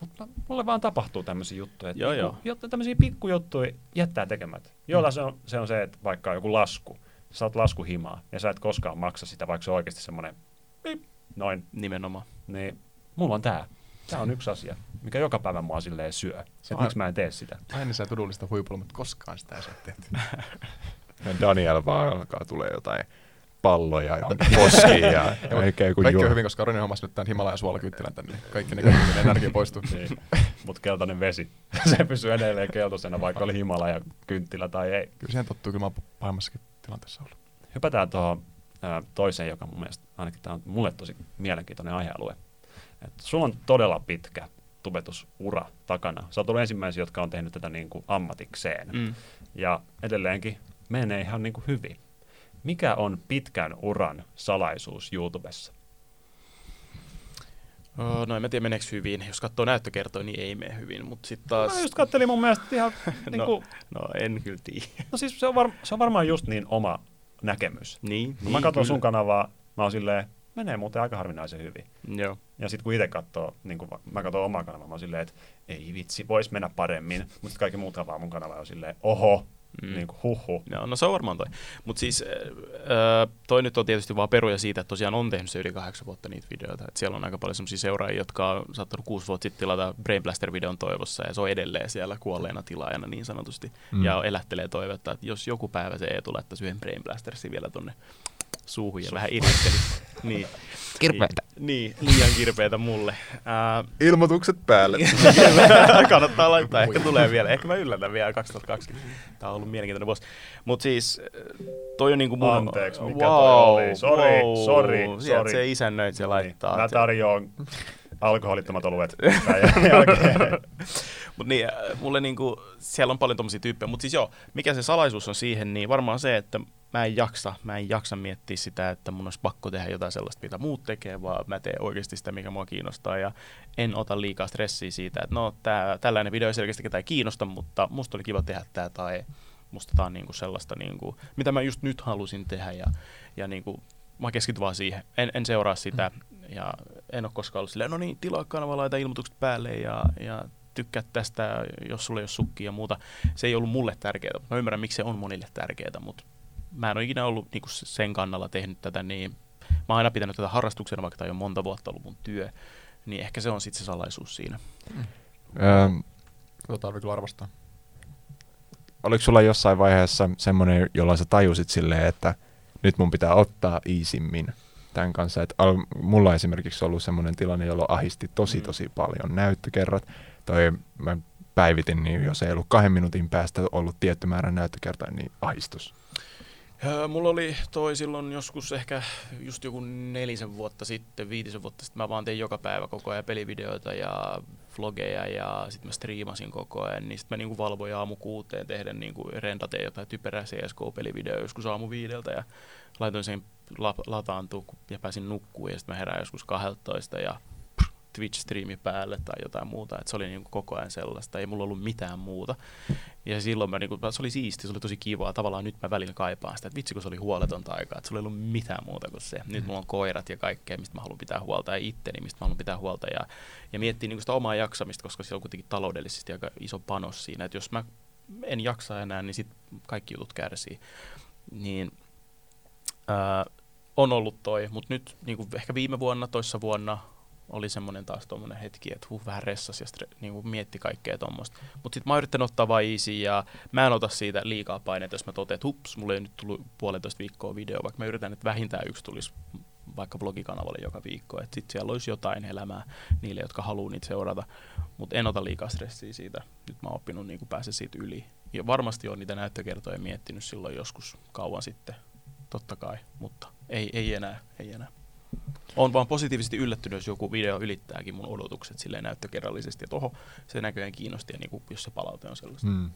S1: Mutta mulle vaan tapahtuu tämmöisiä juttuja. Että
S3: Joo,
S1: niinku,
S3: joo.
S1: Jotta tämmöisiä pikkujuttuja jättää tekemättä. Joilla se on, se on se, että vaikka on joku lasku, sä saat laskuhimaa ja sä et koskaan maksa sitä, vaikka se on oikeasti semmoinen noin,
S3: Nimenomaan.
S1: niin mulla on tää. Tää on yksi asia, mikä joka päivä mua silleen syö.
S4: Se
S1: miksi mä en tee sitä?
S4: Aina se tudullista huipulla, mutta koskaan sitä ei saa tehty.
S2: Ja <laughs> Daniel vaan alkaa tulee jotain palloja johonkin poskiin ja melkein <laughs> kuin
S4: Kaikki on
S2: juo.
S4: hyvin, koska Roni hommasi nyt tämän Himalajan suolakynttilän tänne. Kaikki negatiivinen <laughs> energia poistuu.
S1: Niin. Mutta keltainen vesi, <laughs> se pysyy edelleen keltaisena, vaikka oli Himala ja kynttilä tai ei.
S4: Kyllä siihen tottuu, kyllä mä oon pahemmassakin tilanteessa ollut.
S1: Hypätään tuohon toiseen, joka mun mielestä ainakin tämä on mulle tosi mielenkiintoinen aihealue. Et sulla on todella pitkä tubetusura takana. Sä oot ollut ensimmäisiä, jotka on tehnyt tätä niin kuin ammatikseen.
S3: Mm.
S1: Ja edelleenkin menee ihan niin kuin hyvin. Mikä on pitkän uran salaisuus YouTubessa?
S3: Oh, no en mä tiedä meneekö hyvin. Jos katsoo näyttökertoja, niin ei mene hyvin. Mutta sitten taas...
S1: Mä just kattelin mun mielestä ihan, niin <laughs>
S3: no,
S1: kuin,
S3: no en kyllä tiedä.
S1: no siis se on, var, se on varmaan just niin oma näkemys.
S3: niin,
S1: Kun mä katson sun kanavaa, mä oon silleen, menee muuten aika harvinaisen hyvin.
S3: Joo.
S1: Ja sitten kun itse katsoo, niin kun mä katson omaa kanavaa, mä oon silleen, että ei vitsi, vois mennä paremmin. Mutta kaikki muut avaa mun kanavaa on silleen, oho,
S3: Mm.
S1: niin kuin huhu.
S3: Joo, no se on varmaan toi. Mutta siis äh, toi nyt on tietysti vaan peruja siitä, että tosiaan on tehnyt se yli kahdeksan vuotta niitä videoita. Et siellä on aika paljon sellaisia seuraajia, jotka on saattanut kuusi vuotta sitten tilata Brain Blaster-videon toivossa ja se on edelleen siellä kuolleena tilaajana niin sanotusti.
S2: Mm.
S3: Ja elättelee toivetta, että jos joku päivä se Eetu laittaisi yhden Brain Blastersin vielä tonne suuhun ja vähän iristeli. <laughs> niin.
S2: Kirpeätä.
S3: Niin, liian kirpeitä mulle. Äh,
S2: Ilmoitukset päälle. <laughs>
S3: Kannattaa laittaa, ehkä tulee vielä. Ehkä mä yllätän vielä 2020. Tämä on ollut mielenkiintoinen vuosi. Mutta siis äh, toi on niinku mun...
S1: Anteeksi, mikä toi oli? Sori, sori,
S3: Sieltä
S1: sori.
S3: se isännöit se laittaa.
S1: Niin. Mä tarjoan alkoholittomat oluet. <laughs>
S3: Mutta niin, äh, mulle niinku, siellä on paljon tommosia tyyppejä. Mutta siis joo, mikä se salaisuus on siihen, niin varmaan se, että mä en jaksa, mä en jaksa miettiä sitä, että mun olisi pakko tehdä jotain sellaista, mitä muut tekee, vaan mä teen oikeasti sitä, mikä mua kiinnostaa ja en ota liikaa stressiä siitä, että no tää, tällainen video ei selkeästi ketään kiinnosta, mutta musta oli kiva tehdä tää tai musta tää on niinku sellaista, niinku, mitä mä just nyt halusin tehdä ja, ja niinku, mä keskityn vaan siihen, en, en seuraa sitä ja en ole koskaan ollut silleen, no niin, tilaa kanava, laita ilmoitukset päälle ja, ja tykkää tästä, jos sulla ei ole sukkia ja muuta. Se ei ollut mulle tärkeää. Mä ymmärrän, miksi se on monille tärkeää, mutta mä en ole ikinä ollut niin sen kannalla tehnyt tätä, niin mä oon aina pitänyt tätä harrastuksena, vaikka tämä on jo monta vuotta ollut mun työ, niin ehkä se on sitten se salaisuus siinä.
S2: Öö,
S4: Tota tarvii kyllä arvostaa.
S2: oliko sulla jossain vaiheessa semmoinen, jolla sä tajusit silleen, että nyt mun pitää ottaa iisimmin tämän kanssa. Että al- mulla on esimerkiksi ollut semmoinen tilanne, jolloin ahisti tosi
S3: Mm.
S2: tosi paljon näyttökerrat. Toi mä päivitin, niin jos ei ollut kahden minuutin päästä ollut tietty määrä näyttökertaa, niin ahistus.
S3: Mulla oli toi silloin joskus ehkä just joku nelisen vuotta sitten, viitisen vuotta sitten. Mä vaan tein joka päivä koko ajan pelivideoita ja vlogeja ja sitten mä striimasin koko ajan. Niin sitten mä niinku valvoin aamu kuuteen tehdä niinku rendateen jotain typerää CSGO-pelivideoa joskus aamu viideltä ja laitoin sen la- lataantua ja pääsin nukkuun ja sitten mä herään joskus 12 ja Twitch-striimi päälle tai jotain muuta. Et se oli niinku koko ajan sellaista, ei mulla ollut mitään muuta. Ja silloin mä, niinku, se oli siisti, se oli tosi kivaa. Tavallaan nyt mä välillä kaipaan sitä, että vitsi kun se oli huoletonta aikaa, että sulla ei ollut mitään muuta kuin se. Nyt mulla on koirat ja kaikkea, mistä mä haluan pitää huolta ja itteni, mistä mä haluan pitää huolta. Ja, ja miettiä niinku sitä omaa jaksamista, koska se on kuitenkin taloudellisesti aika iso panos siinä. Että jos mä en jaksa enää, niin sit kaikki jutut kärsii. Niin ää, on ollut toi, mutta nyt niinku ehkä viime vuonna, toissa vuonna oli semmoinen taas tuommoinen hetki, että huh, vähän ressas ja stre- niinku mietti kaikkea tuommoista. Mutta sitten mä oon yrittänyt ottaa vaan easy ja mä en ota siitä liikaa paineita, jos mä totean, että hups, mulla ei nyt tullut puolentoista viikkoa video, vaikka mä yritän, että vähintään yksi tulisi vaikka blogikanavalle joka viikko, että sitten siellä olisi jotain elämää niille, jotka haluaa niitä seurata, mutta en ota liikaa stressiä siitä. Nyt mä oon oppinut niin pääse siitä yli. Ja varmasti on niitä näyttökertoja miettinyt silloin joskus kauan sitten, totta kai, mutta ei, ei enää, ei enää. On vaan positiivisesti yllättynyt, jos joku video ylittääkin mun odotukset silleen näyttökerrallisesti, että oho, se näköjään kiinnosti, ja niin kuin, jos se palaute on sellaista.
S2: Mm.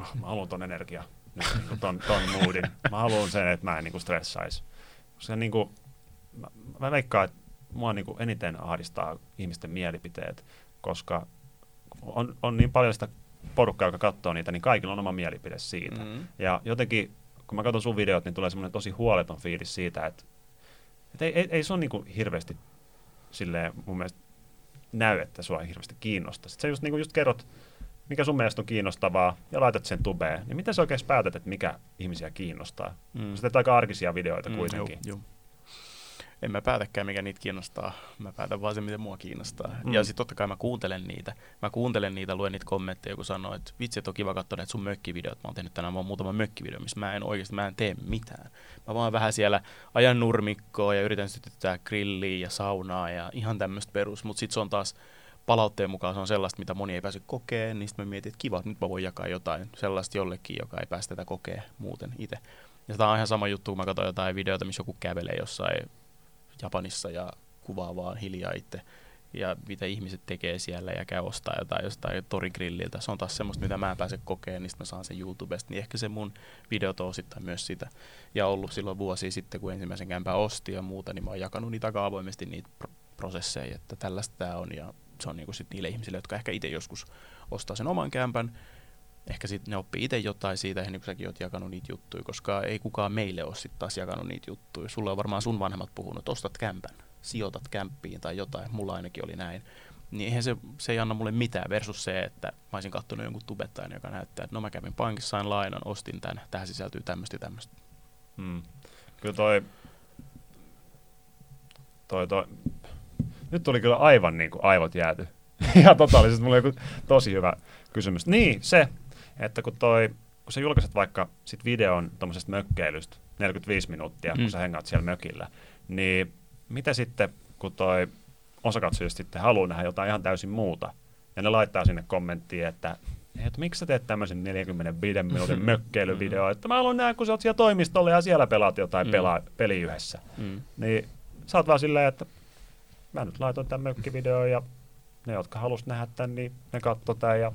S1: Oh, mä haluan ton energia, nyt, niinku ton, ton moodin. Mä haluan sen, että mä en niinku stressaisi. Se niinku, mä, mä veikkaan, että mua niinku eniten ahdistaa ihmisten mielipiteet, koska on, on niin paljon sitä porukkaa, joka katsoo niitä, niin kaikilla on oma mielipide siitä.
S3: Mm.
S1: Ja jotenkin, kun mä katson sun videot, niin tulee semmoinen tosi huoleton fiilis siitä, että, että ei, ei, ei se on niinku hirveästi silleen mun mielestä näy, että sua ei hirveästi kiinnosta. Sitten sä just, niin just kerrot, mikä sun mielestä on kiinnostavaa, ja laitat sen tubeen. Niin miten sä oikein päätät, että mikä ihmisiä kiinnostaa?
S3: Mm.
S1: Sä teet aika arkisia videoita kuitenkin.
S3: Joo, joo. En mä päätäkään, mikä niitä kiinnostaa. Mä päätän vaan se, mitä mua kiinnostaa.
S1: Mm.
S3: Ja sitten totta kai mä kuuntelen niitä. Mä kuuntelen niitä, luen niitä kommentteja, kun sanoo, että vitsi, että on kiva katsoa näitä sun mökkivideot. Mä oon tehnyt tänään vaan muutama mökkivideo, missä mä en oikeasti, mä en tee mitään. Mä vaan vähän siellä ajan nurmikkoa ja yritän sytyttää grilliä ja saunaa ja ihan tämmöistä perus. Mutta sitten se on taas palautteen mukaan se on sellaista, mitä moni ei pääse kokeen, niin sitten mä mietin, että kiva, että nyt mä voin jakaa jotain sellaista jollekin, joka ei päästä tätä kokea muuten itse. Ja tämä on ihan sama juttu, kun mä katson jotain videota, missä joku kävelee jossain Japanissa ja kuvaa vaan hiljaa itse ja mitä ihmiset tekee siellä ja käy ostaa jotain jostain torigrilliltä. Se on taas semmoista, mitä mä en pääse kokeen, niin mä saan sen YouTubesta. Niin ehkä se mun videot on osittain myös sitä. Ja ollut silloin vuosi sitten, kun ensimmäisen kämpää osti ja muuta, niin mä oon jakanut niitä aika avoimesti niitä pro- prosesseja, että tällaista tämä on. Ja se on niinku sit niille ihmisille, jotka ehkä itse joskus ostaa sen oman kämpän. Ehkä sitten ne oppii itse jotain siitä, niin kuin säkin oot jakanut niitä juttuja, koska ei kukaan meille ole sitten taas jakanut niitä juttuja. Sulla on varmaan sun vanhemmat puhunut, ostat kämpän, sijoitat kämppiin tai jotain, mulla ainakin oli näin. Niin eihän se, se ei anna mulle mitään versus se, että mä olisin katsonut jonkun tubettajan, joka näyttää, että no mä kävin pankissa, sain lainan, ostin tämän, tähän sisältyy tämmöistä ja tämmöistä.
S1: Mm. Kyllä toi, toi, toi, nyt tuli kyllä aivan niin kuin aivot jääty. <laughs> Ihan totaalisesti, mulla oli joku tosi hyvä kysymys. Niin, se, että kun toi, kun sä julkaiset vaikka sit videon tuommoisesta mökkeilystä 45 minuuttia, mm.
S3: Mm.
S1: kun sä hengaat siellä mökillä, niin mitä sitten, kun toi osa katsojista sitten haluaa nähdä jotain ihan täysin muuta, ja ne laittaa sinne kommenttiin, että "Hei, että miksi sä teet tämmöisen 45 minuutin mökkeilyvideo, että mä haluan nähdä, kun sä oot siellä toimistolla ja siellä pelaat jotain
S3: Mm.
S1: pelaa, peli yhdessä.
S3: Mm.
S1: Niin sä oot vaan silleen, että mä nyt laitoin tämän mökkivideon ja ne, jotka halus nähdä tämän, niin ne katsoi tämän ja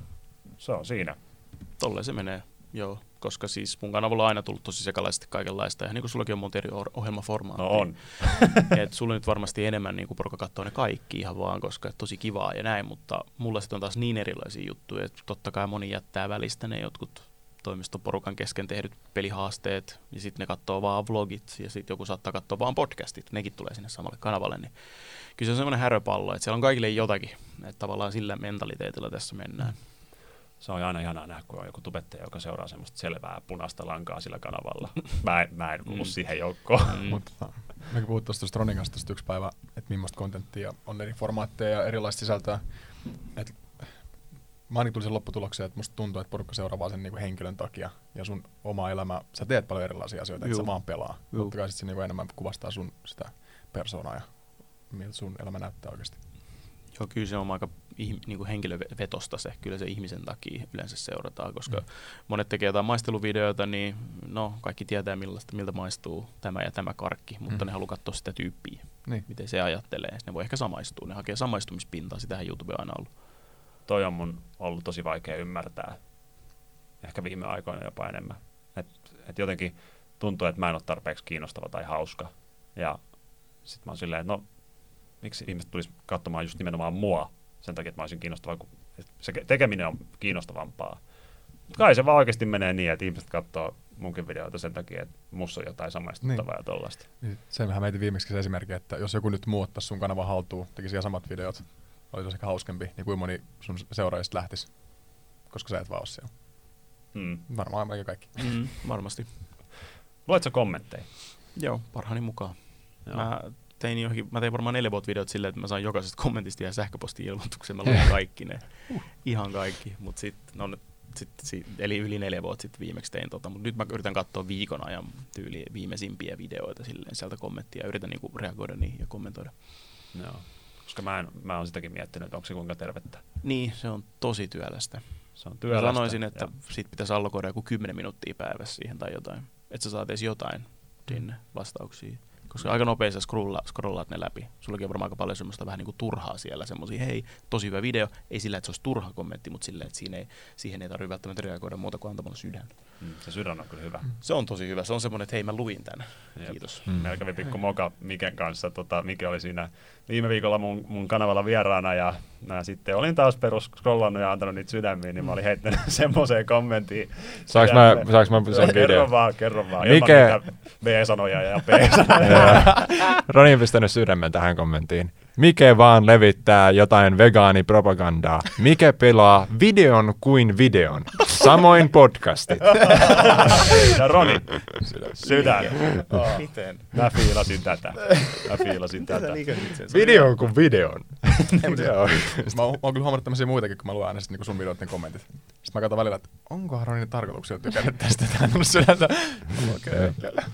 S1: se on siinä.
S3: Tolle se menee, joo. Koska siis mun kanavalla on aina tullut tosi sekalaisesti kaikenlaista. Ja niin kuin sullakin on monta eri or- ohjelmaformaattia.
S1: No on. <laughs>
S3: Et sulla nyt varmasti enemmän niin kuin porukka katsoo ne kaikki ihan vaan, koska tosi kivaa ja näin, mutta mulla sitten on taas niin erilaisia juttuja, että totta kai moni jättää välistä ne jotkut toimistoporukan kesken tehdyt pelihaasteet, ja sitten ne katsoo vaan vlogit, ja sitten joku saattaa katsoa vaan podcastit, nekin tulee sinne samalle kanavalle, niin kyllä se on semmoinen häröpallo, että siellä on kaikille jotakin, että tavallaan sillä mentaliteetilla tässä mennään.
S1: Se on aina ihanaa nähdä, kun on joku tubettaja, joka seuraa semmoista selvää punaista lankaa sillä kanavalla. Mä en, mä en kuulu
S3: Mm.
S1: siihen joukkoon.
S3: Mm.
S4: Mutta tota, mekin puhuttiin tuosta Ronin kanssa tästä yksi päivä, että millaista kontenttia on eri formaatteja ja erilaista sisältöä. Et mä ainakin tulin sen lopputulokseen, että musta tuntuu, että porukka seuraa vaan sen niinku henkilön takia ja sun oma elämä, sä teet paljon erilaisia asioita, että sä vaan pelaa.
S3: Juu.
S4: Totta kai sit se niinku enemmän kuvastaa sun sitä persoonaa ja miltä sun elämä näyttää oikeasti.
S3: Joo, kyllä se on aika niin kuin henkilövetosta se, kyllä se ihmisen takia yleensä seurataan, koska
S4: Mm.
S3: monet tekee jotain maisteluvideoita, niin no, kaikki tietää millaista, miltä maistuu tämä ja tämä karkki, mutta
S4: Mm.
S3: ne haluaa katsoa sitä tyyppiä,
S4: Niin.
S3: miten se ajattelee. Ne voi ehkä samaistua, ne hakee samaistumispintaa, sitähän YouTube on aina ollut.
S1: Toi on mun ollut tosi vaikea ymmärtää. Ehkä viime aikoina jopa enemmän. Et, et jotenkin tuntuu, että mä en ole tarpeeksi kiinnostava tai hauska. Ja sit mä oon silleen, että no miksi ihmiset tulisi katsomaan just nimenomaan mua sen takia, että mä olisin kiinnostava, kun se ke- tekeminen on kiinnostavampaa. Mut kai se vaan oikeasti menee niin, että ihmiset katsoo munkin videoita sen takia, että mussa on jotain samaistuttavaa
S4: Niin.
S1: ja tollaista.
S4: Niin sen vähän meitin viimeksi se esimerkki, että jos joku nyt muuttaisi sun kanavan haltuun, tekisi ihan samat videot, olisi ehkä hauskempi, niin kuinka moni sun seuraajista lähtisi, koska sä et vaan ole siellä.
S1: Mm.
S4: Varmaan melkein kaikki.
S3: Mm, varmasti.
S1: Luet sä kommentteja?
S3: Joo, parhaani mukaan.
S1: Joo.
S3: Mä tein, johonkin, mä tein varmaan neljä vuotta videot silleen, että mä sain jokaisesta kommentista ja sähköposti-ilmoituksen. Mä luin kaikki ne. Ihan kaikki. Mut sit, no, sit, si, eli yli neljä vuotta sitten viimeksi tein tota, mutta nyt mä yritän katsoa viikon ajan tyyli viimeisimpiä videoita silleen sieltä kommenttia ja yritän niinku reagoida niihin ja kommentoida.
S1: Joo. Koska mä, en, mä oon sitäkin miettinyt, että onko se kuinka tervettä.
S3: Niin, se on tosi työlästä.
S1: Se on
S3: Mä
S1: työlästä.
S3: sanoisin, että
S1: ja-
S3: sit pitäisi allokoida joku 10 minuuttia päivässä siihen tai jotain. Että sä saat edes jotain sinne vastauksia. Koska aika nopeasti scrolla, scrollaat ne läpi. Sullakin on varmaan aika paljon semmoista vähän niin kuin turhaa siellä. Semmoisia, hei, tosi hyvä video. Ei sillä, että se olisi turha kommentti, mutta sillä, että siinä ei, siihen ei tarvitse välttämättä reagoida muuta kuin antamalla sydän.
S1: Mm, se sydän on kyllä hyvä.
S3: Se on tosi hyvä. Se on semmoinen, että hei, mä luin tämän.
S1: Jep.
S3: Kiitos.
S2: Mm.
S1: Meillä kävi pikku moka Miken kanssa. Tota, Mike oli siinä viime viikolla mun, mun kanavalla vieraana ja mä sitten olin taas perus scrollannut ja antanut niitä sydämiä, niin mä olin heittänyt <laughs> semmoiseen kommenttiin.
S2: Saanko mä, saanko mä sen
S1: Kerro
S2: videon?
S1: vaan, kerro vaan. Niitä B-sanoja ja P-sanoja.
S2: Roni on pistänyt sydämen tähän kommenttiin. Mike vaan levittää jotain vegaanipropagandaa. Mike pelaa videon kuin videon. Samoin podcastit. <laughs>
S1: Ja Roni, sydän.
S3: Miten?
S1: Mä fiilasin tätä. Mä fiilasin tätä.
S2: Video kuin videon. Joo.
S4: Mä oon, mä oon kyllä huomannut tämmöisiä muitakin, kun mä luen aina sit niinku sun videoiden kommentit. Sitten mä katson välillä, että onkohan Roni tarkoituksella tykännyt tästä, hän on sydäntä. Okei. Okay.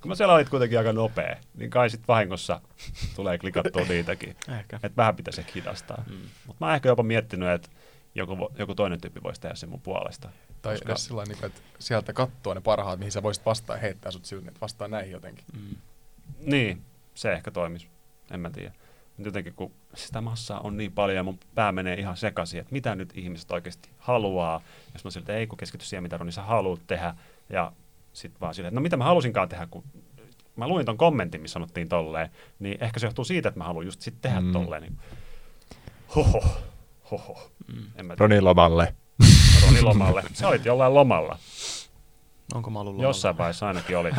S1: Kun mä siellä olit kuitenkin aika nopea, niin kai sit vahingossa tulee klikattua niitäkin.
S3: Ehkä.
S1: Että vähän pitäisi ehkä hidastaa.
S3: Mm.
S1: Mutta mä oon ehkä jopa miettinyt, että joku, joku toinen tyyppi voisi tehdä sen mun puolesta.
S4: Tai
S1: Koska-
S4: edes sillä niinku, että sieltä katsoo ne parhaat, mihin sä voisit vastaa ja heittää sut siltä, että vastaa näihin jotenkin.
S3: Mm.
S1: Niin, se ehkä toimisi. En mä tiedä. Mut jotenkin kun sitä massaa on niin paljon ja mun pää menee ihan sekaisin, että mitä nyt ihmiset oikeasti haluaa. Jos mä siltä ei kun keskity siihen, mitä Roni sä haluat tehdä. Ja sitten vaan silleen, että no mitä mä halusinkaan tehdä, kun mä luin ton kommentin, missä sanottiin tolleen, niin ehkä se johtuu siitä, että mä haluan just sit tehdä
S2: Mm.
S1: tolleen. Niin. Hoho, hoho.
S3: Mm.
S1: En mä.
S2: Roni lomalle.
S1: Roni lomalle. Sä olit jollain lomalla.
S3: Onko mä ollut
S1: Jossain vaiheessa ainakin oli.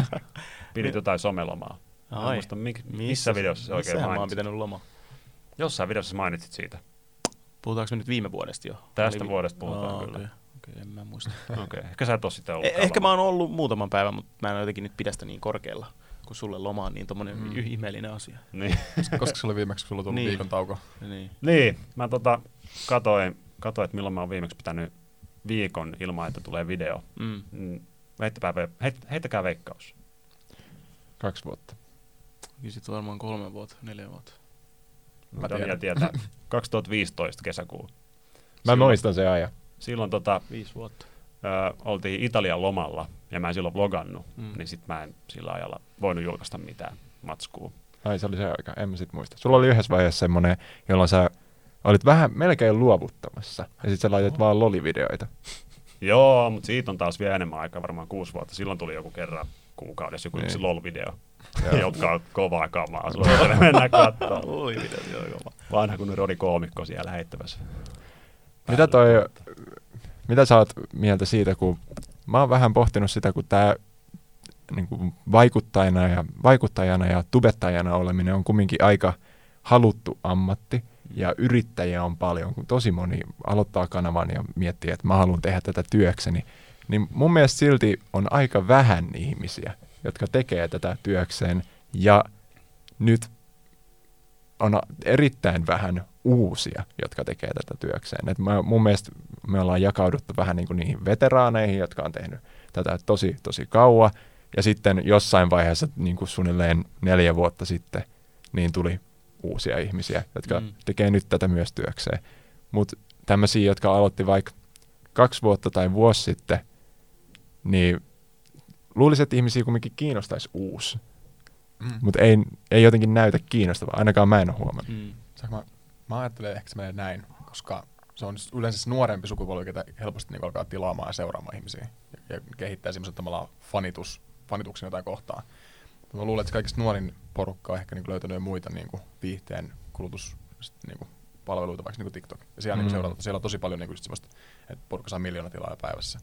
S1: Pidit <laughs> jotain somelomaa. En
S3: Ai.
S1: muista, mik, missä videossa se oikein
S3: Missähän mä oon
S1: mainitsit.
S3: pitänyt loma.
S1: Jossain videossa mainitsit siitä.
S3: Puhutaanko me nyt viime vuodesta jo?
S1: Tästä
S3: vi-
S1: vuodesta puhutaan
S3: Aa,
S1: kyllä.
S3: Okei, okay, en mä muista. <laughs>
S1: Okei, okay. ehkä sä et oo sitten ollut.
S3: Eh- Ehkä mä oon ollut muutaman päivän, mutta mä en jotenkin nyt pidä sitä niin korkealla, kun sulle loma on niin tommonen
S1: Mm.
S3: ihmeellinen asia.
S1: Niin. <laughs>
S4: Koska se oli viimeksi, kun sulla tuli
S3: Niin.
S4: viikon tauko.
S3: Niin.
S1: niin, mä tota, katoin, katoin, että milloin mä oon viimeksi pitänyt viikon ilman, että tulee video.
S3: Mm.
S1: Mm, heittäkää, ve- heit, heittäkää veikkaus.
S2: Kaksi vuotta.
S3: Kyllä sit varmaan kolme vuotta, neljä vuotta.
S4: Mä
S1: Tonia
S4: tiedän.
S1: tietää. 2015 kesäkuu.
S2: Mä
S1: Silloin-
S2: muistan sen ajan.
S1: Silloin tota,
S3: Viisi vuotta.
S1: ö, oltiin Italian lomalla ja mä en silloin vlogannut,
S3: Mm.
S1: niin sit mä en sillä ajalla voinut julkaista mitään matskua.
S2: Ai se oli se aika, en mä sit muista. Sulla oli yhdessä vaiheessa semmonen, jolloin sä olit vähän melkein luovuttamassa. Ja sit sä laitat vaan lolivideoita.
S1: Joo, mutta siitä on taas vielä enemmän aikaa, varmaan kuusi vuotta. Silloin tuli joku kerran kuukaudessa joku
S2: Niin.
S1: yksi LOL-video,
S2: Joo.
S1: jotka on kovaa kamaa. Suosittelen mennä
S3: mitä se on kova.
S1: Vanha kun Rodi koomikko siellä heittämässä.
S2: Mitä toi, mitä sä oot mieltä siitä, kun mä oon vähän pohtinut sitä, kun tää niin kuin vaikuttajana, ja, vaikuttajana ja tubettajana oleminen on kumminkin aika haluttu ammatti ja yrittäjiä on paljon, kun tosi moni aloittaa kanavan ja miettii, että mä haluan tehdä tätä työkseni, niin mun mielestä silti on aika vähän ihmisiä, jotka tekee tätä työkseen. Ja nyt on erittäin vähän uusia, jotka tekee tätä työkseen. Et mä, mun mielestä me ollaan jakauduttu vähän niin kuin niihin veteraaneihin, jotka on tehnyt tätä tosi, tosi kauan. Ja sitten jossain vaiheessa, niin kuin suunnilleen neljä vuotta sitten, niin tuli uusia ihmisiä, jotka
S3: Mm.
S2: tekee nyt tätä myös työkseen. Mutta tämmöisiä, jotka aloitti vaikka kaksi vuotta tai vuosi sitten, niin luulisin, että ihmisiä kumminkin kiinnostaisi uusi.
S4: Mm.
S2: Mutta ei, ei jotenkin näytä kiinnostavaa, ainakaan mä en ole huomannut.
S3: Mm.
S4: Saanko mä, mä ajattelen, ehkä se menee näin, koska se on yleensä se nuorempi sukupolvi, joka helposti niin alkaa tilaamaan ja seuraamaan ihmisiä ja, ja kehittää semmoisen tavallaan fanitus, fanituksen jotain kohtaan. Mutta mä luulen, että kaikista nuorin porukka on ehkä niin löytänyt jo muita niin kuin viihteen kulutus niin kuin palveluita, vaikka niin kuin TikTok. Ja siellä, mm. niin seurata, siellä on tosi paljon niin kuin semmoista, että porukka saa miljoona tilaa päivässä.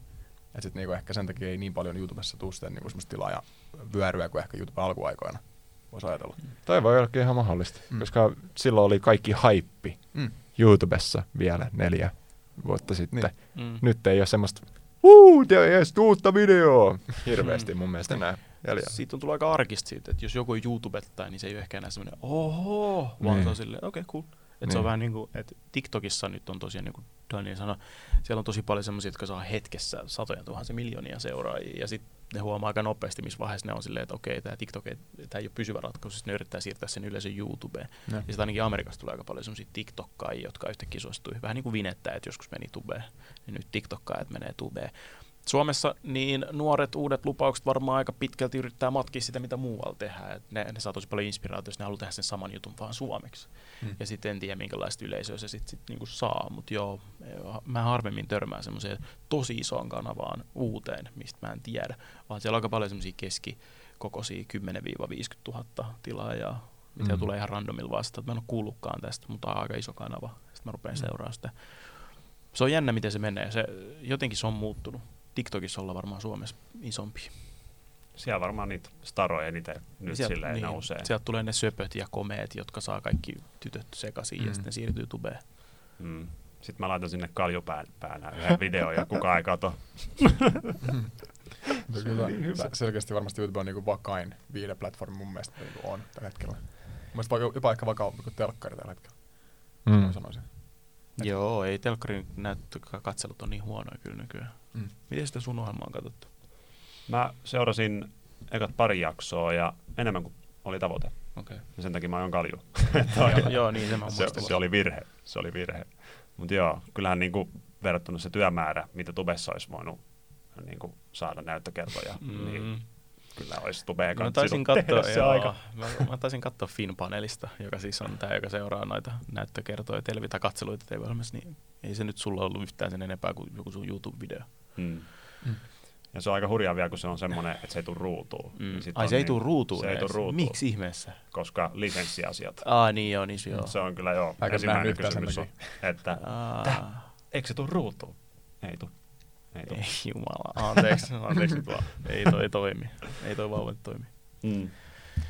S4: Et sit niinku ehkä sen takia ei niin paljon YouTubessa tuu sitä niinku semmoista tilaa ja vyöryä kuin ehkä YouTube alkuaikoina. Voisi ajatella.
S2: Toi voi ollakin ihan mahdollista,
S4: Mm.
S2: mm. koska silloin oli kaikki haippi
S4: Mm.
S2: YouTubessa vielä neljä vuotta sitten.
S4: Niin.
S3: Mm.
S2: Nyt ei ole semmoista, uu, tees uutta videoa, hirveästi mun mielestä enää jäljellä.
S3: Siitä on tullut aika arkista siitä, että jos joku YouTubettaa, niin se ei ole ehkä enää semmoinen oho, vaan
S2: Niin.
S3: se on silleen, okei, okay, cool. Et se on
S2: Niin.
S3: vähän niin kuin, että TikTokissa nyt on tosiaan, niin kuin Daniel sanoi, siellä on tosi paljon semmoisia, jotka saa hetkessä satoja tuhansia miljoonia seuraajia, ja sitten ne huomaa aika nopeasti, missä vaiheessa ne on silleen, että okei, tämä TikTok ei, tää ei ole pysyvä ratkaisu, sitten ne yrittää siirtää sen yleisön YouTubeen.
S4: Ja.
S3: Ja sitten ainakin Amerikasta tulee aika paljon semmoisia TikTokkaajia, jotka yhtäkkiä suostui. Vähän niin kuin Vinettä, että joskus meni tubeen, niin nyt TikTokkaajat menee tubeen. Suomessa niin nuoret uudet lupaukset varmaan aika pitkälti yrittää matkia sitä, mitä muualla tehdään. Et ne, ne saa tosi paljon inspiraatiota, jos ne haluaa tehdä sen saman jutun vaan suomeksi.
S4: Mm.
S3: Ja sitten en tiedä, minkälaista yleisöä se sitten sit niinku saa. Mutta joo, mä harvemmin törmään semmoiseen tosi isoon kanavaan uuteen, mistä mä en tiedä. Vaan siellä on aika paljon semmoisia keskikokoisia 10-50 000 tilaajaa, mitä
S2: Mm.
S3: tulee ihan randomilla vasta. Mä en ole kuullutkaan tästä, mutta on aika iso kanava. Sitten mä rupean
S4: Mm.
S3: seuraamaan sitä. Se on jännä, miten se menee. Se, jotenkin se on muuttunut. TikTokissa ollaan varmaan Suomessa isompi.
S1: Siellä varmaan niitä staroja eniten nyt
S3: Sieltä-
S1: silleen
S3: niin,
S1: nousee.
S3: Sieltä tulee ne söpöt ja komeet, jotka saa kaikki tytöt sekaisin mm. ja sitten siirtyy tubeen.
S1: Mm. Sitten mä laitan sinne kaljupään päänä yhden <laughs> videon ja kukaan ei kato. <laughs>
S4: Se kyllä, se, selkeästi varmasti YouTube on niinku vakain viideplatformi mun mielestä niinku on tällä hetkellä. Mun mielestä jopa ehkä vakaampi kuin telkkari tällä hetkellä,
S2: Mm.
S4: mä sanoisin.
S3: Joo, ei telkkarin näyttö, katselut on niin huonoja kyllä nykyään.
S4: Mm.
S3: Miten sitä sun ohjelmaa on katsottu?
S1: Mä seurasin ekat pari jaksoa ja enemmän kuin oli tavoite.
S3: Okei.
S1: Ja sen takia mä oon kalju.
S3: Okay. joo, niin se mä
S1: se, se oli virhe. Se oli virhe. Mutta joo, kyllähän niinku verrattuna se työmäärä, mitä tubessa olisi voinut niinku saada näyttökertoja, mm. niin kyllä olisi tubeen
S3: Mä
S1: kanssa
S3: taisin
S1: tehdä
S3: katsoa,
S1: se
S3: joo,
S1: aika.
S3: mä, mä taisin katsoa Finpanelista, joka siis on tämä, joka seuraa noita näyttökertoja, televi- tai katseluita tv niin ei se nyt sulla ollut yhtään sen enempää kuin joku sun YouTube-video.
S1: Mm.
S4: Mm.
S1: Ja se on aika hurjaa vielä, kun se on semmoinen, että se ei tule ruutuun.
S3: Mm.
S1: Niin
S3: Ai se ei
S1: niin-
S3: tule ruutuun
S1: Se ei tule ruutuun.
S3: Miksi ihmeessä?
S1: Koska lisenssiasiat.
S3: Aa niin joo, niin se joo.
S1: Se on kyllä joo.
S4: Mä en
S1: ensimmäinen kysymys on, että
S3: Aa,
S1: eikö se tule ruutuun? Ei tule. Ei tule.
S3: ei jumala, anteeksi, anteeksi nyt vaan. Ei toi toimi. Ei toi vauva nyt toimi.
S1: Mm.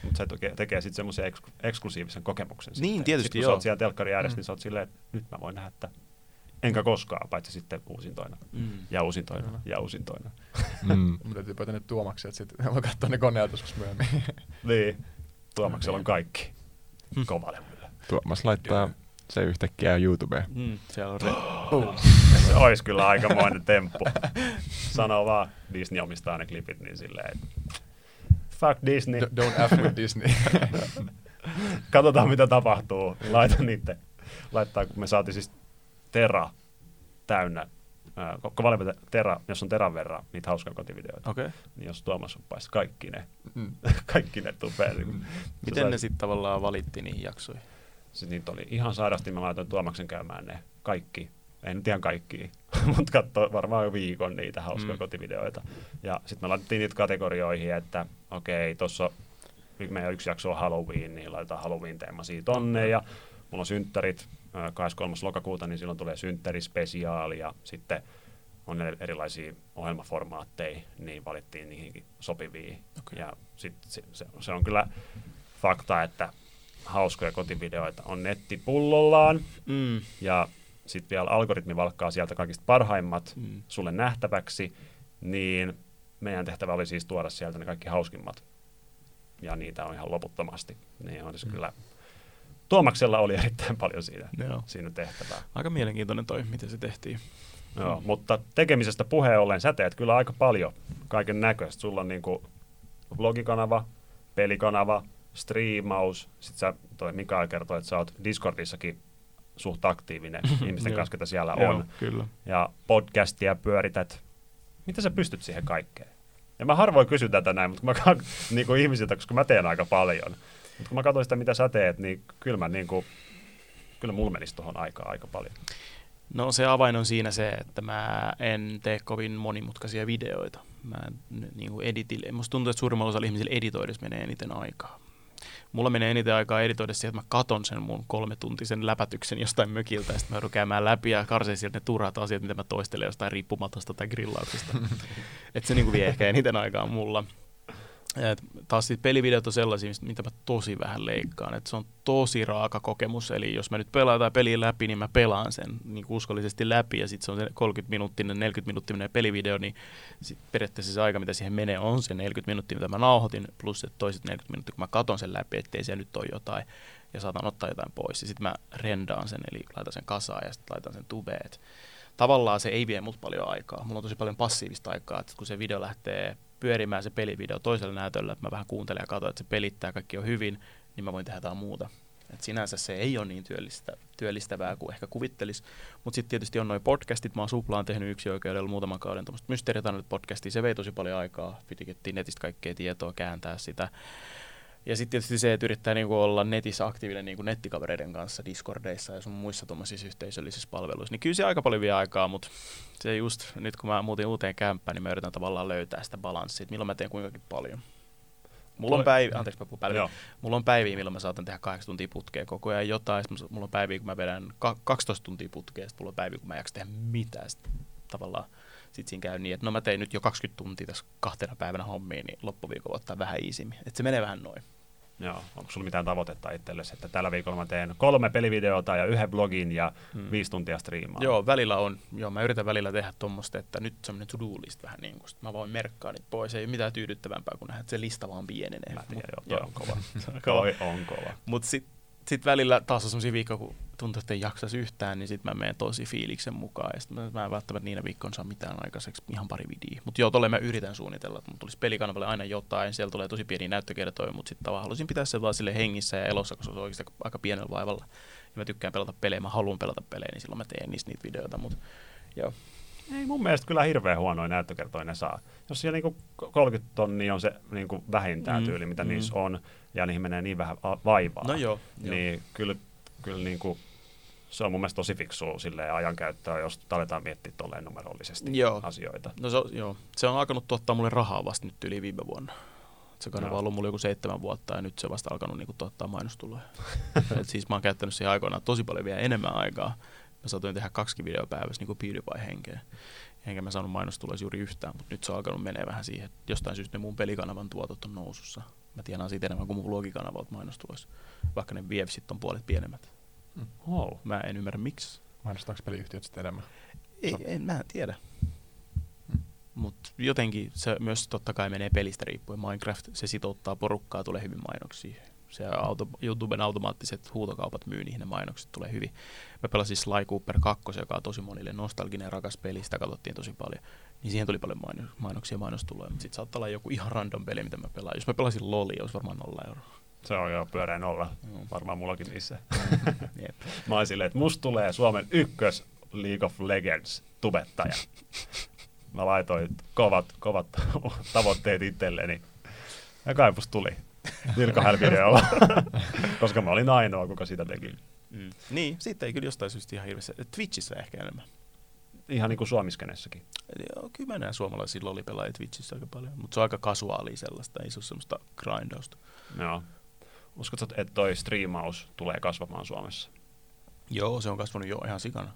S1: Mutta se tekee, tekee sitten semmoisen eks, eksklusiivisen kokemuksen.
S3: Niin,
S1: sitten.
S3: tietysti,
S1: sit, kun
S3: joo.
S1: sä oot siellä telkkari ääressä,
S4: Mm.
S1: niin sä oot silleen, että nyt mä voin nähdä, että enkä koskaan, paitsi sitten uusintoina.
S3: Mm.
S1: Ja uusintoina,
S4: Kyllä.
S1: ja uusintoina.
S2: Mm. <laughs>
S4: Mun täytyy pöytä nyt tuomaksi, että sitten <laughs> voi katsoa ne koneet joskus myöhemmin.
S1: niin. Tuomaksella on kaikki.
S3: Mm.
S1: Kovalevyllä.
S2: Tuomas laittaa se yhtäkkiä YouTubeen.
S3: Mm. Siellä on re- <gasps>
S1: Se olisi kyllä aikamoinen temppu. Sanoo vaan, Disney omistaa ne klipit, niin silleen, että fuck Disney.
S4: D- Don't F with Disney. <laughs>
S1: Katsotaan mitä tapahtuu. Laita niitä. Laittaa, kun me saatiin siis Tera täynnä, koko valmiita Tera, jos on Teran verran niitä hauskaa kotivideoita,
S3: Okei. Okay.
S1: niin jos Tuomas uppaisi kaikki ne,
S4: Mm. <laughs>
S1: kaikki ne tupeen. Niin
S3: Miten ne sitten tavallaan valitti niihin jaksoihin?
S1: Sitten niitä oli ihan sairasti, mä laitoin Tuomaksen käymään ne kaikki. Nyt ihan kaikki, <laughs> mutta katsoi varmaan viikon niitä hauskoja
S3: Mm.
S1: kotivideoita. Ja sitten me laitettiin niitä kategorioihin, että okei, tuossa meidän yksi jakso on Halloween, niin laitetaan Halloween-teema siitä tonne. Ja mulla on synttärit ää, 23. lokakuuta, niin silloin tulee synttärispesiaali ja sitten on erilaisia ohjelmaformaatteja, niin valittiin niihinkin sopivia.
S3: Okei.
S1: Ja sit se, se, se on kyllä fakta, että hauskoja kotivideoita on nettipullollaan
S3: Mm.
S1: ja sitten vielä algoritmi valkkaa sieltä kaikista parhaimmat
S3: Mm.
S1: sulle nähtäväksi, niin meidän tehtävä oli siis tuoda sieltä ne kaikki hauskimmat. Ja niitä on ihan loputtomasti. Niin on se
S4: Mm.
S1: kyllä. Tuomaksella oli <laughs> erittäin paljon siinä,
S3: Joo.
S1: siinä tehtävää.
S3: Aika mielenkiintoinen toi, miten se tehtiin.
S1: Joo,
S3: Mm.
S1: mutta tekemisestä puheen ollen sä teet kyllä aika paljon kaiken näköistä. Sulla on niinku blogikanava, pelikanava, striimaus. Sitten sä, toi Mikael kertoi, että sä oot Discordissakin suht aktiivinen <laughs> ihmisten
S3: Joo.
S1: kanssa, ketä siellä
S3: Joo,
S1: on.
S3: kyllä.
S1: Ja podcastia pyörität. Miten sä pystyt siihen kaikkeen? Ja mä harvoin kysyn tätä näin, mutta kun mä ka- <laughs> niinku ihmisiltä, koska mä teen aika paljon. Mutta kun mä katsoin sitä, mitä sä teet, niin kyllä mä niinku, kyllä mulla menisi tuohon aikaa aika paljon.
S3: No se avain on siinä se, että mä en tee kovin monimutkaisia videoita. Mä en niin kuin editille. Musta tuntuu, että suurimmalla osalla ihmisillä editoidessa menee eniten aikaa. Mulla menee eniten aikaa editoida siihen, että mä katon sen mun kolmetuntisen läpätyksen jostain mökiltä, ja sitten mä joudun käymään läpi ja karseen sieltä ne turhat asiat, mitä mä toistelen jostain riippumatosta tai grillauksesta. <laughs> että se niinku vie ehkä eniten aikaa mulla. Et taas sit pelivideot on sellaisia, mitä mä tosi vähän leikkaan. Et se on tosi raaka kokemus, eli jos mä nyt pelaan jotain peliä läpi, niin mä pelaan sen niin uskollisesti läpi, ja sitten se on se 30-minuuttinen, 40-minuuttinen pelivideo, niin sit periaatteessa se aika, mitä siihen menee, on se 40 minuuttia, mitä mä nauhoitin, plus se toiset 40 minuuttia, kun mä katon sen läpi, ettei siellä nyt ole jotain, ja saatan ottaa jotain pois, ja sitten mä rendaan sen, eli laitan sen kasaan, ja sitten laitan sen tubeen. Et Tavallaan se ei vie mut paljon aikaa. Mulla on tosi paljon passiivista aikaa, että kun se video lähtee pyörimään se pelivideo toisella näytöllä, että mä vähän kuuntelen ja katson, että se pelittää, kaikki on hyvin, niin mä voin tehdä jotain muuta. Et sinänsä se ei ole niin työllistä, työllistävää kuin ehkä kuvittelis. Mutta sitten tietysti on noin podcastit. Mä oon Suplaan tehnyt yksi oikeudella muutaman kauden tuommoista mysteeritarinat podcastia. Se vei tosi paljon aikaa. Piti netistä kaikkea tietoa, kääntää sitä. Ja sitten tietysti se, että yrittää niinku olla netissä aktiivinen niinku nettikavereiden kanssa Discordeissa ja sun muissa tuommoisissa yhteisöllisissä palveluissa. Niin kyllä se aika paljon vie aikaa, mutta se just nyt kun mä muutin uuteen kämppään, niin mä yritän tavallaan löytää sitä balanssia, että milloin mä teen kuinkakin paljon. Mulla on päiviä, anteeksi mä.
S1: Joo.
S3: Mulla on päiviä, milloin mä saatan tehdä 8 tuntia putkea koko ajan jotain. Sitten mulla on päiviä, kun mä vedän ka- 12 tuntia putkea. Sitten mulla on päiviä, kun mä en jaksa tehdä mitään. Sitten tavallaan sit siinä käy niin, että no mä tein nyt jo 20 tuntia tässä kahtena päivänä hommiin, niin loppuviikolla ottaa vähän iisimmin. Että se menee vähän noin.
S1: Joo. Onko sulla mitään tavoitetta itsellesi, että tällä viikolla mä teen kolme pelivideota ja yhden blogin ja
S3: Hmm.
S1: viisi tuntia striimaa?
S3: Joo, välillä on. Joo, mä yritän välillä tehdä tuommoista, että nyt semmoinen to-do list vähän niin kuin, mä voin merkkaa niitä pois. Ei mitään tyydyttävämpää kuin nähdä, että se lista vaan pienenee.
S1: Mä tiedän,
S3: Mut-
S1: joo, toi on kova.
S3: Se on kova.
S1: Toi on kova.
S3: Mutta sitten sit välillä taas on semmoisia viikkoja, kun tuntuu, että ei jaksaisi yhtään, niin sitten mä menen tosi fiiliksen mukaan. Ja sit mä, en välttämättä niinä viikkoina saa mitään aikaiseksi, ihan pari vidiä. Mutta joo, tolle mä yritän suunnitella, että mun tulisi pelikanavalle aina jotain. Siellä tulee tosi pieniä näyttökertoja, mutta sitten tavallaan haluaisin pitää se vaan sille hengissä ja elossa, koska se on oikeasti aika pienellä vaivalla. Ja mä tykkään pelata pelejä, mä haluan pelata pelejä, niin silloin mä teen niistä niitä videoita. Mutta joo,
S1: Ei mun mielestä kyllä hirveän huonoja näyttökertoja ne saa. Jos siellä niinku 30 tonnia on se niinku vähintään
S3: Mm,
S1: tyyli, mitä
S3: mm.
S1: niissä on, ja niihin menee niin vähän vaivaa,
S3: no joo. joo.
S1: niin kyllä, kyllä niinku, se on mun mielestä tosi fiksua silleen ajankäyttöä, jos aletaan miettiä tolleen numerollisesti
S3: Joo.
S1: asioita.
S3: No se, on- joo. se on alkanut tuottaa mulle rahaa vasta nyt yli viime vuonna. Se kanava
S1: Joo.
S3: on ollut mulla joku seitsemän vuotta ja nyt se vasta alkanut niinku tuottaa mainostuloja. <laughs> Et siis mä oon käyttänyt siihen aikoinaan tosi paljon vielä enemmän aikaa. Mä saatoin tehdä kaksi videoa päivässä niin kuin PewDiePie-henkeen. Enkä mä saanut mainostuloja juuri yhtään, mutta nyt se on alkanut menee vähän siihen, että jostain syystä ne mun pelikanavan tuotot on nousussa. Mä tienaan siitä enemmän kuin mun vlogikanavalta mainostuloissa, vaikka ne vievsit on puolet pienemmät.
S1: Oh.
S3: Mä en ymmärrä miksi.
S4: Mainostaako peliyhtiöt sitten enemmän?
S3: Ei, en, mä en tiedä.
S4: Hmm.
S3: Mutta jotenkin se myös totta kai menee pelistä riippuen. Minecraft, se sitouttaa porukkaa, tulee hyvin mainoksia. Se auto, YouTuben automaattiset huutokaupat myy niihin, ne mainokset tulee hyvin. Mä pelasin Sly Cooper 2, joka on tosi monille nostalginen ja rakas peli, sitä katsottiin tosi paljon. Niin siihen tuli paljon maino- mainoksia ja mainostuloja, mutta sitten saattaa olla joku ihan random peli, mitä mä pelaan. Jos mä pelasin LoLia, olisi varmaan nolla euroa.
S1: Se on jo pyöreä nolla.
S3: Joo.
S1: Varmaan mullakin niissä. <laughs>
S3: Jep.
S1: Mä oon silleen, että musta tulee Suomen ykkös League of Legends tubettaja. Mä laitoin kovat, kovat <laughs> tavoitteet itselleni. Ja kaipus tuli. <laughs> Niillä kahdella videolla. <laughs> Koska mä olin ainoa, kuka sitä teki.
S3: Mm. Niin, siitä ei kyllä jostain syystä ihan hirveästi. Twitchissä ehkä enemmän.
S1: Ihan niin kuin suomiskenessäkin.
S3: Joo, kyllä mä näen suomalaisia lolipelaajia Twitchissä aika paljon, mutta se on aika kasuaalia sellaista, ei se ole semmoista grindausta.
S1: Joo. Uskotko, että toi striimaus tulee kasvamaan Suomessa?
S3: Joo, se on kasvanut jo ihan sikana.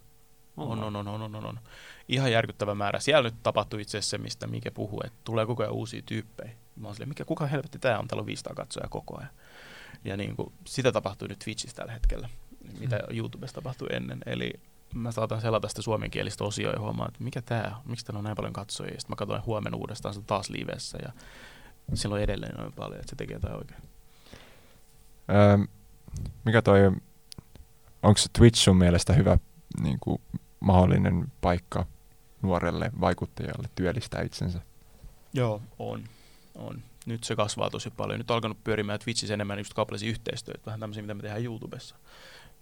S3: On, on, on, on, on, on, on. Ihan järkyttävä määrä. Siellä nyt tapahtui itse asiassa se, mistä Mike puhuu, että tulee koko ajan uusia tyyppejä. Mä oon silleen, mikä, kuka helvetti tää on, täällä on 500 katsojaa koko ajan. Ja niin kuin, sitä tapahtuu nyt Twitchissä tällä hetkellä, mitä YouTubessa tapahtui ennen. Eli mä saatan selata sitä suomenkielistä osioa ja huomaa, että mikä tää on, miksi täällä on näin paljon katsojia. Sitten mä katsoin huomenna uudestaan sitä taas livessä ja silloin edelleen noin paljon, että se tekee jotain oikein.
S2: Öö, mikä toi, onko se Twitch sun mielestä hyvä niin kuin, mahdollinen paikka nuorelle vaikuttajalle työllistää itsensä?
S3: Joo, on. On. Nyt se kasvaa tosi paljon. Nyt on alkanut pyörimään Twitchissä enemmän just kaupallisia yhteistyötä, vähän tämmöisiä, mitä me tehdään YouTubessa.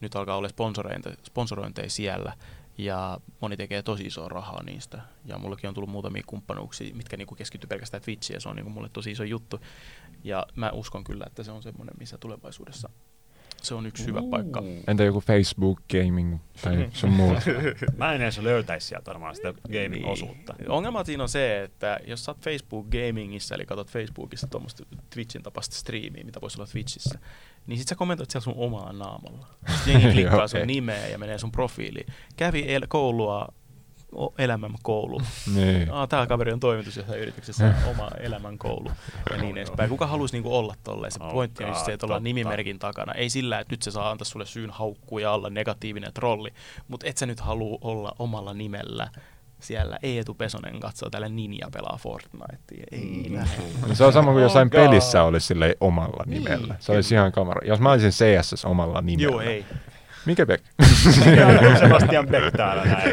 S3: Nyt alkaa olla sponsorointeja, sponsorointeja siellä, ja moni tekee tosi isoa rahaa niistä. Ja mullakin on tullut muutamia kumppanuuksia, mitkä niinku keskittyy pelkästään Twitchiin, ja se on niinku mulle tosi iso juttu. Ja mä uskon kyllä, että se on semmoinen, missä tulevaisuudessa se on yksi hyvä paikka.
S2: Entä joku Facebook gaming tai <laughs> sun muut?
S1: Mä en edes löytäisi sieltä varmaan sitä gaming-osuutta.
S3: Niin. Ongelma siinä on se, että jos sä oot Facebook Gamingissa, eli katsot Facebookissa tuommoista Twitchin tapaista striimiä, mitä voisi olla Twitchissä, niin sit sä kommentoit siellä sun omalla naamalla. Sitten jengi <laughs> klikkaa sun nimeä ja menee sun profiiliin. Kävi el- koulua, o- elämän koulu.
S2: niin.
S3: Ah, tää kaveri on toimitusjohtaja yrityksessä, on oma elämän koulu ja niin edespäin. Kuka haluaisi niinku olla tolleen? Se
S1: Oh
S3: pointti on just se, että ollaan nimimerkin takana. Ei sillä, että nyt se saa antaa sulle syyn haukkua ja olla negatiivinen trolli, mutta et sä nyt halua olla omalla nimellä siellä Eetu Pesonen katsoo täällä Ninja pelaa Fortnitea. Ei
S1: Mm.
S2: No se on sama kuin jossain
S1: Oh God.
S2: pelissä olisi silleen omalla
S3: Niin.
S2: nimellä. Se olisi ihan kamera. Jos mä olisin CSS omalla nimellä.
S3: Joo, ei.
S2: Mikä Beck? <laughs>
S1: Sebastian Beck täällä näin.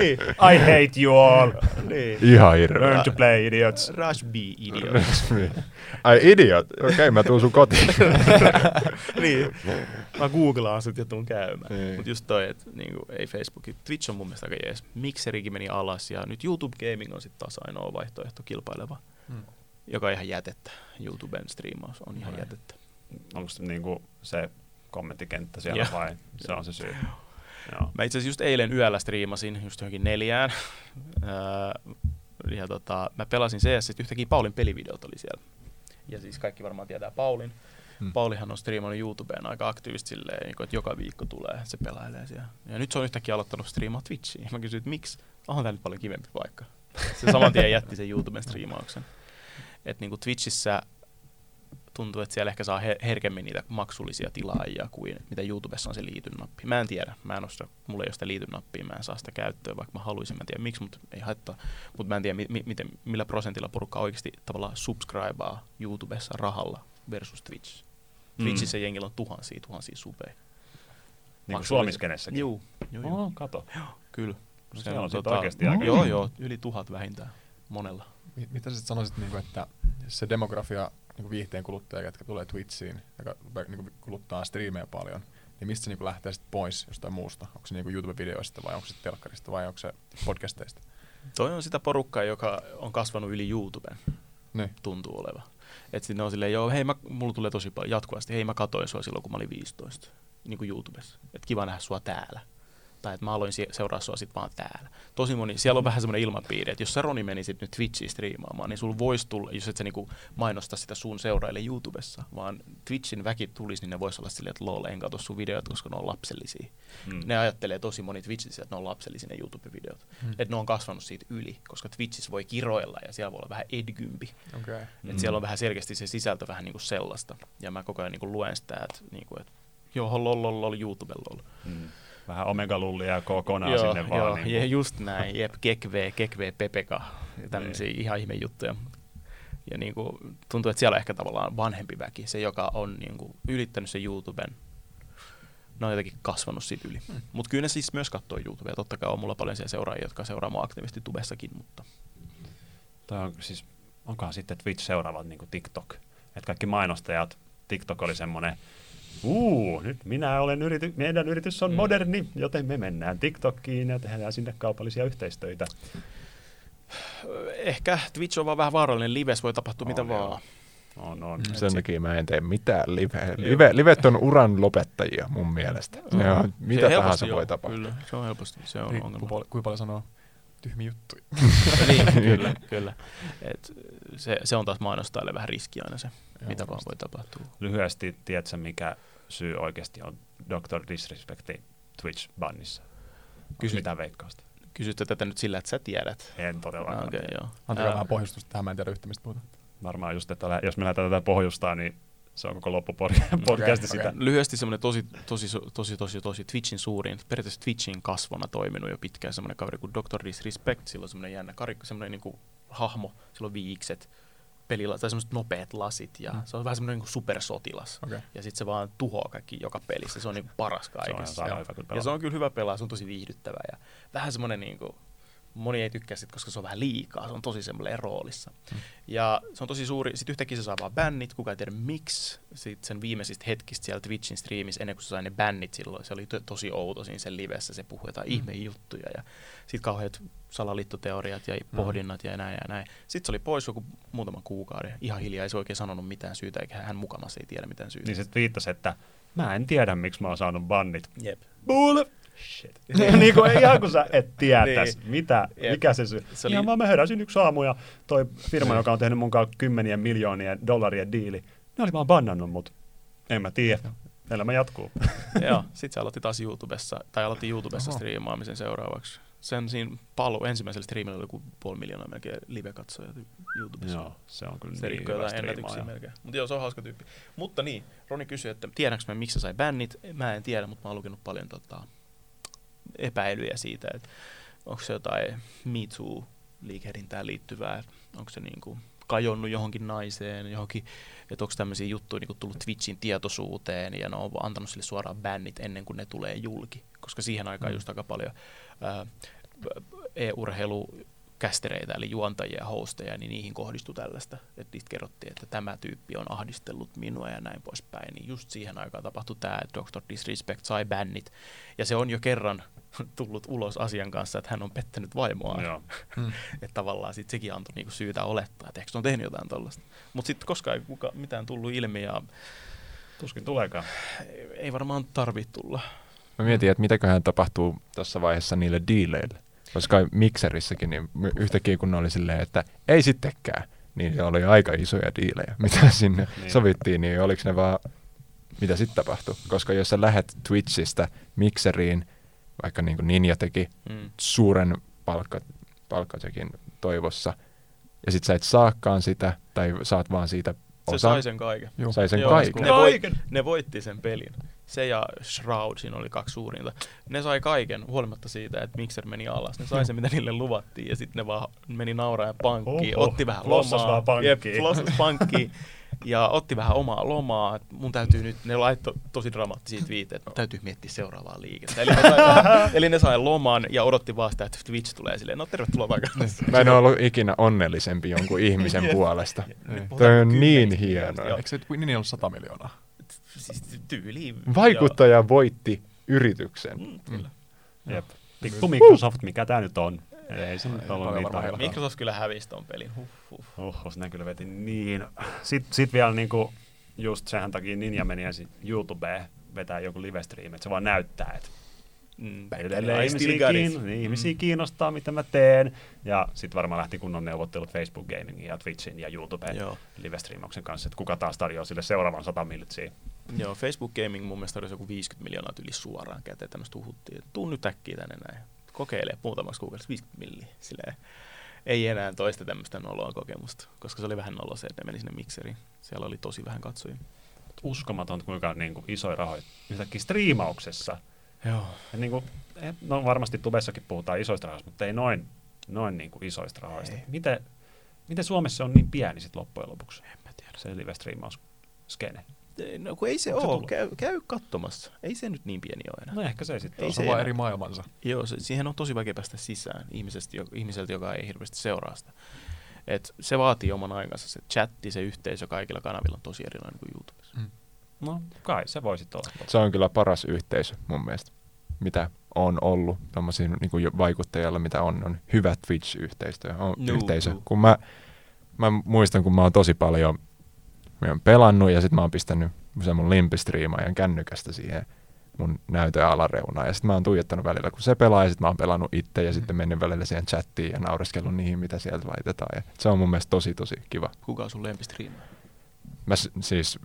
S1: I hate you all.
S3: Niin.
S2: Ihan hirveä.
S1: Learn to play, idiots.
S3: Rush B, idiot. <laughs>
S2: Ai idiot. Okei, okay, mä tuun sun kotiin. <laughs>
S3: niin. Mä googlaan sit ja tuun käymään.
S2: Niin.
S3: Mut just toi, että niinku, ei Facebook, Twitch on mun mielestä aika jees. Mikserikin meni alas ja nyt YouTube Gaming on sitten taas ainoa vaihtoehto kilpaileva,
S4: Hmm.
S3: joka on ihan jätettä. YouTuben striimaus on ihan
S4: Noin.
S3: jätettä.
S1: Onko se niinku se kommenttikenttä siellä
S3: Joo.
S1: vai se on se syy? Joo.
S3: Mä itse asiassa just eilen yöllä striimasin just johonkin neljään. Öö, ja tota, mä pelasin CS, että yhtäkkiä Paulin pelivideot oli siellä. Ja siis kaikki varmaan tietää Paulin.
S2: Hmm.
S3: Paulihan on striimannut YouTubeen aika aktiivisesti silleen, niin kuin, että joka viikko tulee, se pelailee siellä. Ja nyt se on yhtäkkiä aloittanut striimaa Twitchiin. Mä kysyin, että miksi? Onhan tää nyt paljon kivempi paikka. Se saman tien jätti sen YouTuben striimauksen. Että niin kuin Twitchissä tuntuu, että siellä ehkä saa her- herkemmin niitä maksullisia tilaajia kuin mitä YouTubessa on se liityn-nappi. Mä en tiedä, mä en osta, mulla ei ole sitä liityn-nappia, mä en saa sitä käyttöön, vaikka mä haluaisin, mä en tiedä miksi, mutta ei haittaa. Mutta mä en tiedä, mi- miten, millä prosentilla porukka oikeasti tavallaan subscribaa YouTubessa rahalla versus Twitch.
S1: Mm.
S3: Twitchissä mm. jengillä on tuhansia, tuhansia supeja.
S1: Niin kuin Suomiskenessäkin.
S3: Juu, juu, juu.
S1: Oh, kato.
S3: kyllä.
S1: No se on sit oikeesti aika
S3: Joo, joo, yli tuhat vähintään monella.
S4: Mi- Mitä sä sit sanoisit, niin kuin, että se demografia niin viihteen kuluttaja, jotka tulee Twitchiin, joka niin kuluttaa striimejä paljon, niin mistä se niin lähtee sit pois jostain muusta? Onko se niin YouTube-videoista vai onko se telkkarista vai onko se podcasteista?
S3: Toi on sitä porukkaa, joka on kasvanut yli YouTuben,
S4: Niin.
S3: tuntuu oleva. Et sitten on silleen, joo, hei, mä, mulla tulee tosi paljon jatkuvasti, hei, mä katoin sua silloin, kun mä olin 15, niin kuin YouTubessa. Et kiva nähdä sua täällä. Tai että mä aloin se- seuraa sua sit vaan täällä. Tosi moni, siellä on vähän semmoinen ilmapiiri, että jos sä Roni menisit nyt Twitchiin striimaamaan, niin sulla voisi tulla, jos et sä niinku mainosta sitä sun seuraille YouTubessa, vaan Twitchin väki tulisi, niin ne voisi olla silleen, että lol, en katso sun videot, koska ne on lapsellisia.
S1: Mm.
S3: Ne ajattelee tosi moni Twitchissä, että ne on lapsellisia ne YouTube-videot.
S4: Mm.
S3: Että ne on kasvanut siitä yli, koska Twitchissä voi kiroilla ja siellä voi olla vähän edgympi.
S4: Okay.
S3: Mm.
S1: Mm.
S3: Siellä on vähän selkeästi se sisältö vähän niinku sellaista. Ja mä koko ajan niinku luen sitä, että niinku, et, joo, lol, lol, lol, YouTube, lol.
S1: Mm. Vähän omegalullia ja kokonaan sinne vaan.
S3: joo,
S1: niin kuin.
S3: just näin, jep, kekve, kekve, pepeka, ja tämmöisiä
S1: Niin.
S3: ihan ihme juttuja. Ja niinku, tuntuu, että siellä on ehkä tavallaan vanhempi väki, se joka on niinku ylittänyt sen YouTuben, ne on jotenkin kasvanut siitä yli. Mm. Mutta kyllä ne siis myös katsoo YouTubea, totta kai on mulla paljon siellä seuraajia, jotka seuraa mua aktiivisesti tubessakin, mutta
S1: Toi on siis, onkohan sitten Twitch seuraavat niin kuin TikTok. Että kaikki mainostajat, TikTok oli semmoinen, uu, nyt minä olen yrity, meidän yritys on
S3: Mm.
S1: moderni, joten me mennään TikTokkiin ja tehdään sinne kaupallisia yhteistöitä.
S3: ehkä Twitch on vaan vähän vaarallinen, lives voi tapahtua
S1: On,
S3: mitä
S1: joo.
S3: vaan.
S1: On, on.
S4: Mm.
S2: Sen takia mä en tee mitään live. live livet on uran lopettajia mun mielestä. Ne on, mitä
S3: Se
S2: tahansa
S3: helposti
S2: voi tapahtua.
S3: Kyllä, se on helposti, se on
S4: Riippuu
S3: ongelma.
S4: kuinka paljon sanoo tyhmiä juttuja. <laughs>
S3: niin, <laughs> kyllä, kyllä. Et se, se on taas mainostajalle vähän riski aina se,
S4: Joo,
S3: mitä vaan voi tapahtua.
S1: Lyhyesti, tiedätkö mikä syy oikeasti on Dr. Disrespectin Twitch-bannissa? Kysy. Mitä veikkausta?
S3: Kysytte tätä nyt sillä, että sä tiedät.
S1: En todellakaan.
S3: Ah,
S1: Okay.
S3: joo.
S4: Antakaa
S3: Ää,
S4: vähän pohjustusta tähän, mä en tiedä yhtä mistä puhutaan.
S1: Varmaan just, että jos me lähdetään tätä pohjustaa, niin se on koko loppu pod- podcasti
S4: okei.
S1: sitä.
S3: Lyhyesti semmoinen tosi, tosi, tosi, tosi, tosi Twitchin suurin, periaatteessa Twitchin kasvona toiminut jo pitkään semmoinen kaveri kuin Dr. Disrespect, sillä on semmoinen jännä karikko, semmoinen niin kuin hahmo, sillä on viikset, pelillä, tai semmoiset nopeat lasit, ja
S4: Mm.
S3: se on vähän semmoinen niin supersotilas.
S4: Okay.
S3: Ja sitten se vaan tuhoaa kaikki joka pelissä, se on niin paras <laughs>
S1: Se on
S3: kaikessa.
S1: sairaan hyvä
S3: Ja se on kyllä hyvä pelaa, se on tosi viihdyttävä ja vähän semmoinen niin kuin, moni ei tykkää sit, koska se on vähän liikaa, se on tosi semmoinen roolissa.
S4: Mm.
S3: Ja se on tosi suuri, sitten yhtäkkiä se saa vaan bännit, kukaan ei tiedä miksi. Sitten sen viimeisistä hetkistä siellä Twitchin striimissä, ennen kuin se sai ne bännit silloin, se oli to- tosi outo siinä sen livessä, se puhui jotain
S4: Mm.
S3: mm. ihmejuttuja ja sitten kauheat salaliittoteoriat ja pohdinnat ja näin ja näin. Sitten se oli pois joku muutaman kuukauden, ihan hiljaa, ei se oikein sanonut mitään syytä, eikä hän mukamassa ei tiedä mitään syytä.
S1: Niin se viittasi, että mä en tiedä, miksi mä oon saanut bannit.
S3: Jep.
S1: Bull! Shit. <laughs> niin kuin ihan kun sä et tietäis,
S3: Niin.
S1: mitä,
S3: Jep.
S1: mikä se syy.
S3: Se oli-
S1: Ihan vaan mä heräsin yksi aamu ja toi firma,
S4: Niin.
S1: joka on tehnyt mun kanssa kymmenien miljoonien dollarien diili, ne oli vaan bannannut mut. En mä tiedä. Elämä jatkuu. <laughs>
S3: Joo, sit se aloitti taas YouTubessa, tai aloitti YouTubessa
S4: Oho.
S3: striimaamisen seuraavaksi. Sen siinä palu, ensimmäisellä striimillä oli joku puoli miljoonaa melkein live-katsojia YouTubessa.
S1: Joo, se on kyllä
S3: Se
S1: niin hyvä
S3: ennätyksiä
S1: striimaaja.
S3: melkein. Mutta joo, se on hauska tyyppi. Mutta niin, Roni kysyi, että tiedänkö mä, miksi se sai bännit. Mä en tiedä, mutta mä oon lukenut paljon tota, epäilyjä siitä, että onko se jotain Me Too-liikehdintään liittyvää, onko se niinku kajonnut johonkin naiseen, johonkin, että onko tämmöisiä juttuja niinku tullut Twitchin tietoisuuteen ja ne on antanut sille suoraan bännit ennen kuin ne tulee julki, koska siihen aikaan
S4: Mm.
S3: just aika paljon ää, e-urheilu kästereitä, eli juontajia ja hosteja, niin niihin kohdistui tällaista. Että niistä kerrottiin, että tämä tyyppi on ahdistellut minua ja näin poispäin. Niin just siihen aikaan tapahtui tämä, että Dr. Disrespect sai bännit. Ja se on jo kerran <laughs> tullut ulos asian kanssa, että hän on pettänyt vaimoaan.
S1: Joo. <laughs>
S4: Mm.
S3: Että tavallaan sit sekin antoi niinku syytä olettaa, että eikö se on tehnyt jotain tällaista. Mutta sitten koskaan ei kuka, mitään tullut ilmi ja
S1: Tuskin tuleekaan.
S3: ei- ei varmaan tarvitse tulla.
S2: Mä mietin, että mitäköhän tapahtuu tässä vaiheessa niille diileille. Koska mikserissäkin, niin yhtäkkiä kun ne oli silleen, että ei sittenkään, niin se oli aika isoja diilejä, <laughs> mitä sinne
S1: Niin.
S2: sovittiin, niin oliko ne vaan, mitä sitten tapahtui? Koska jos sä lähet Twitchistä mikseriin, vaikka niin kuin Ninja teki
S3: Mm.
S2: suuren palkka, palkkatekin toivossa, ja sit sä et saakaan sitä, tai saat vaan siitä
S3: Se
S2: osa.
S3: sai sen kaiken.
S4: Joo.
S2: Sai sen
S3: Joo,
S2: kaiken.
S3: Ne, voit,
S1: Kaiken!
S3: ne voitti sen pelin. Se ja Shroud, siinä oli kaksi suurinta. Ne sai kaiken, huolimatta siitä, että Mixer meni alas. Ne sai sen, mitä niille luvattiin, ja sitten ne vaan meni nauraa pankkiin,
S1: Oho,
S3: otti vähän lomaa.
S1: vaan pankkiin.
S3: Jep, pankkiin. ja otti vähän omaa lomaa. Mun täytyy nyt, ne laittoi tosi dramaattisia twiittejä, että täytyy miettiä seuraavaa liikettä. Eli ne, sai, <laughs> eli ne sai loman ja odotti vaan sitä, että Twitch tulee silleen, no tervetuloa takaisin.
S2: Mä en ole ollut ikinä onnellisempi jonkun ihmisen puolesta. Toi on niin hienoa.
S4: Eikö se Nini ollut 100 miljoonaa?
S3: Siis tyyliin.
S2: Vaikuttaja voitti yrityksen.
S3: Joo. Mm, kyllä.
S1: Jep. Pikku Microsoft, mikä tää nyt on? Ei se nyt ollut niin
S4: helppoa.
S3: Microsoft kyllä hävisi ton pelin. Huh, huh.
S1: Oho, sinä kyllä veti niin. Sitten sit vielä niinku, just sehän takia Ninja meni ensin YouTubeen vetää joku livestream, että se vaan näyttää, että
S3: Mm, still
S1: ihmisiä, kiin, niin, ihmisiä kiinnostaa, mitä mä teen. Ja sitten varmaan lähti kunnon neuvottelut Facebook Gamingin ja Twitchin ja YouTuben
S3: Joo.
S1: livestreamauksen kanssa, että kuka taas tarjoaa sille seuraavan 100 millitsiä.
S3: Joo, Facebook Gaming mun mielestä olisi joku 50 miljoonaa yli suoraan käteen, tämmöistä uhuttiin. että Tuu nyt äkkiä tänne näin. Kokeile muutamaksi kuukaudeksi 50 milliä. Silleen, ei enää toista tämmöistä noloa kokemusta, koska se oli vähän nolo se, että ne meni sinne mikseriin. Siellä oli tosi vähän katsojia.
S1: Uskomatonta, kuinka niin kuin, isoja rahoja yhtäkkiä striimauksessa.
S3: Joo.
S1: Et, niin kuin, et, no varmasti tubessakin puhutaan isoista rahoista, mutta ei noin, noin niin kuin, isoista rahoista.
S3: Ei.
S1: Miten, miten Suomessa on niin pieni sit loppujen lopuksi
S3: En mä tiedä.
S1: se live-striimaus skene?
S3: No kun ei se ole, käy, käy katsomassa. Ei se nyt niin pieni ole enää.
S1: No ehkä se ei sitten
S3: Ei
S1: ole.
S4: Se vaan eri maailmansa.
S3: Joo, se, siihen on tosi vaikea päästä sisään ihmisestä, jo, ihmiseltä, joka ei hirveästi seuraa sitä. Et se vaatii oman aikansa. Se chatti, se yhteisö kaikilla kanavilla on tosi erilainen kuin YouTubessa.
S1: No kai se voi sitten olla.
S2: Se on kyllä paras yhteisö mun mielestä, mitä on ollut tommosia niin kuin vaikuttajilla, mitä on, on hyvä Twitch-yhteistyö. On
S3: Juu,
S2: yhteisö.
S3: juu.
S2: Kun mä, mä muistan, kun mä oon tosi paljon mä oon pelannut ja sitten mä oon pistänyt sen mun limpistriimaajan kännykästä siihen mun näytön alareunaan. Ja sitten mä oon tuijottanut välillä, kun se pelaa, ja sitten mä oon pelannut itse, ja sitten mennyt välillä siihen chattiin ja naureskellut niihin, mitä sieltä laitetaan. Ja se on mun mielestä tosi, tosi kiva.
S3: Kuka on sun lempistriima?
S2: Mä siis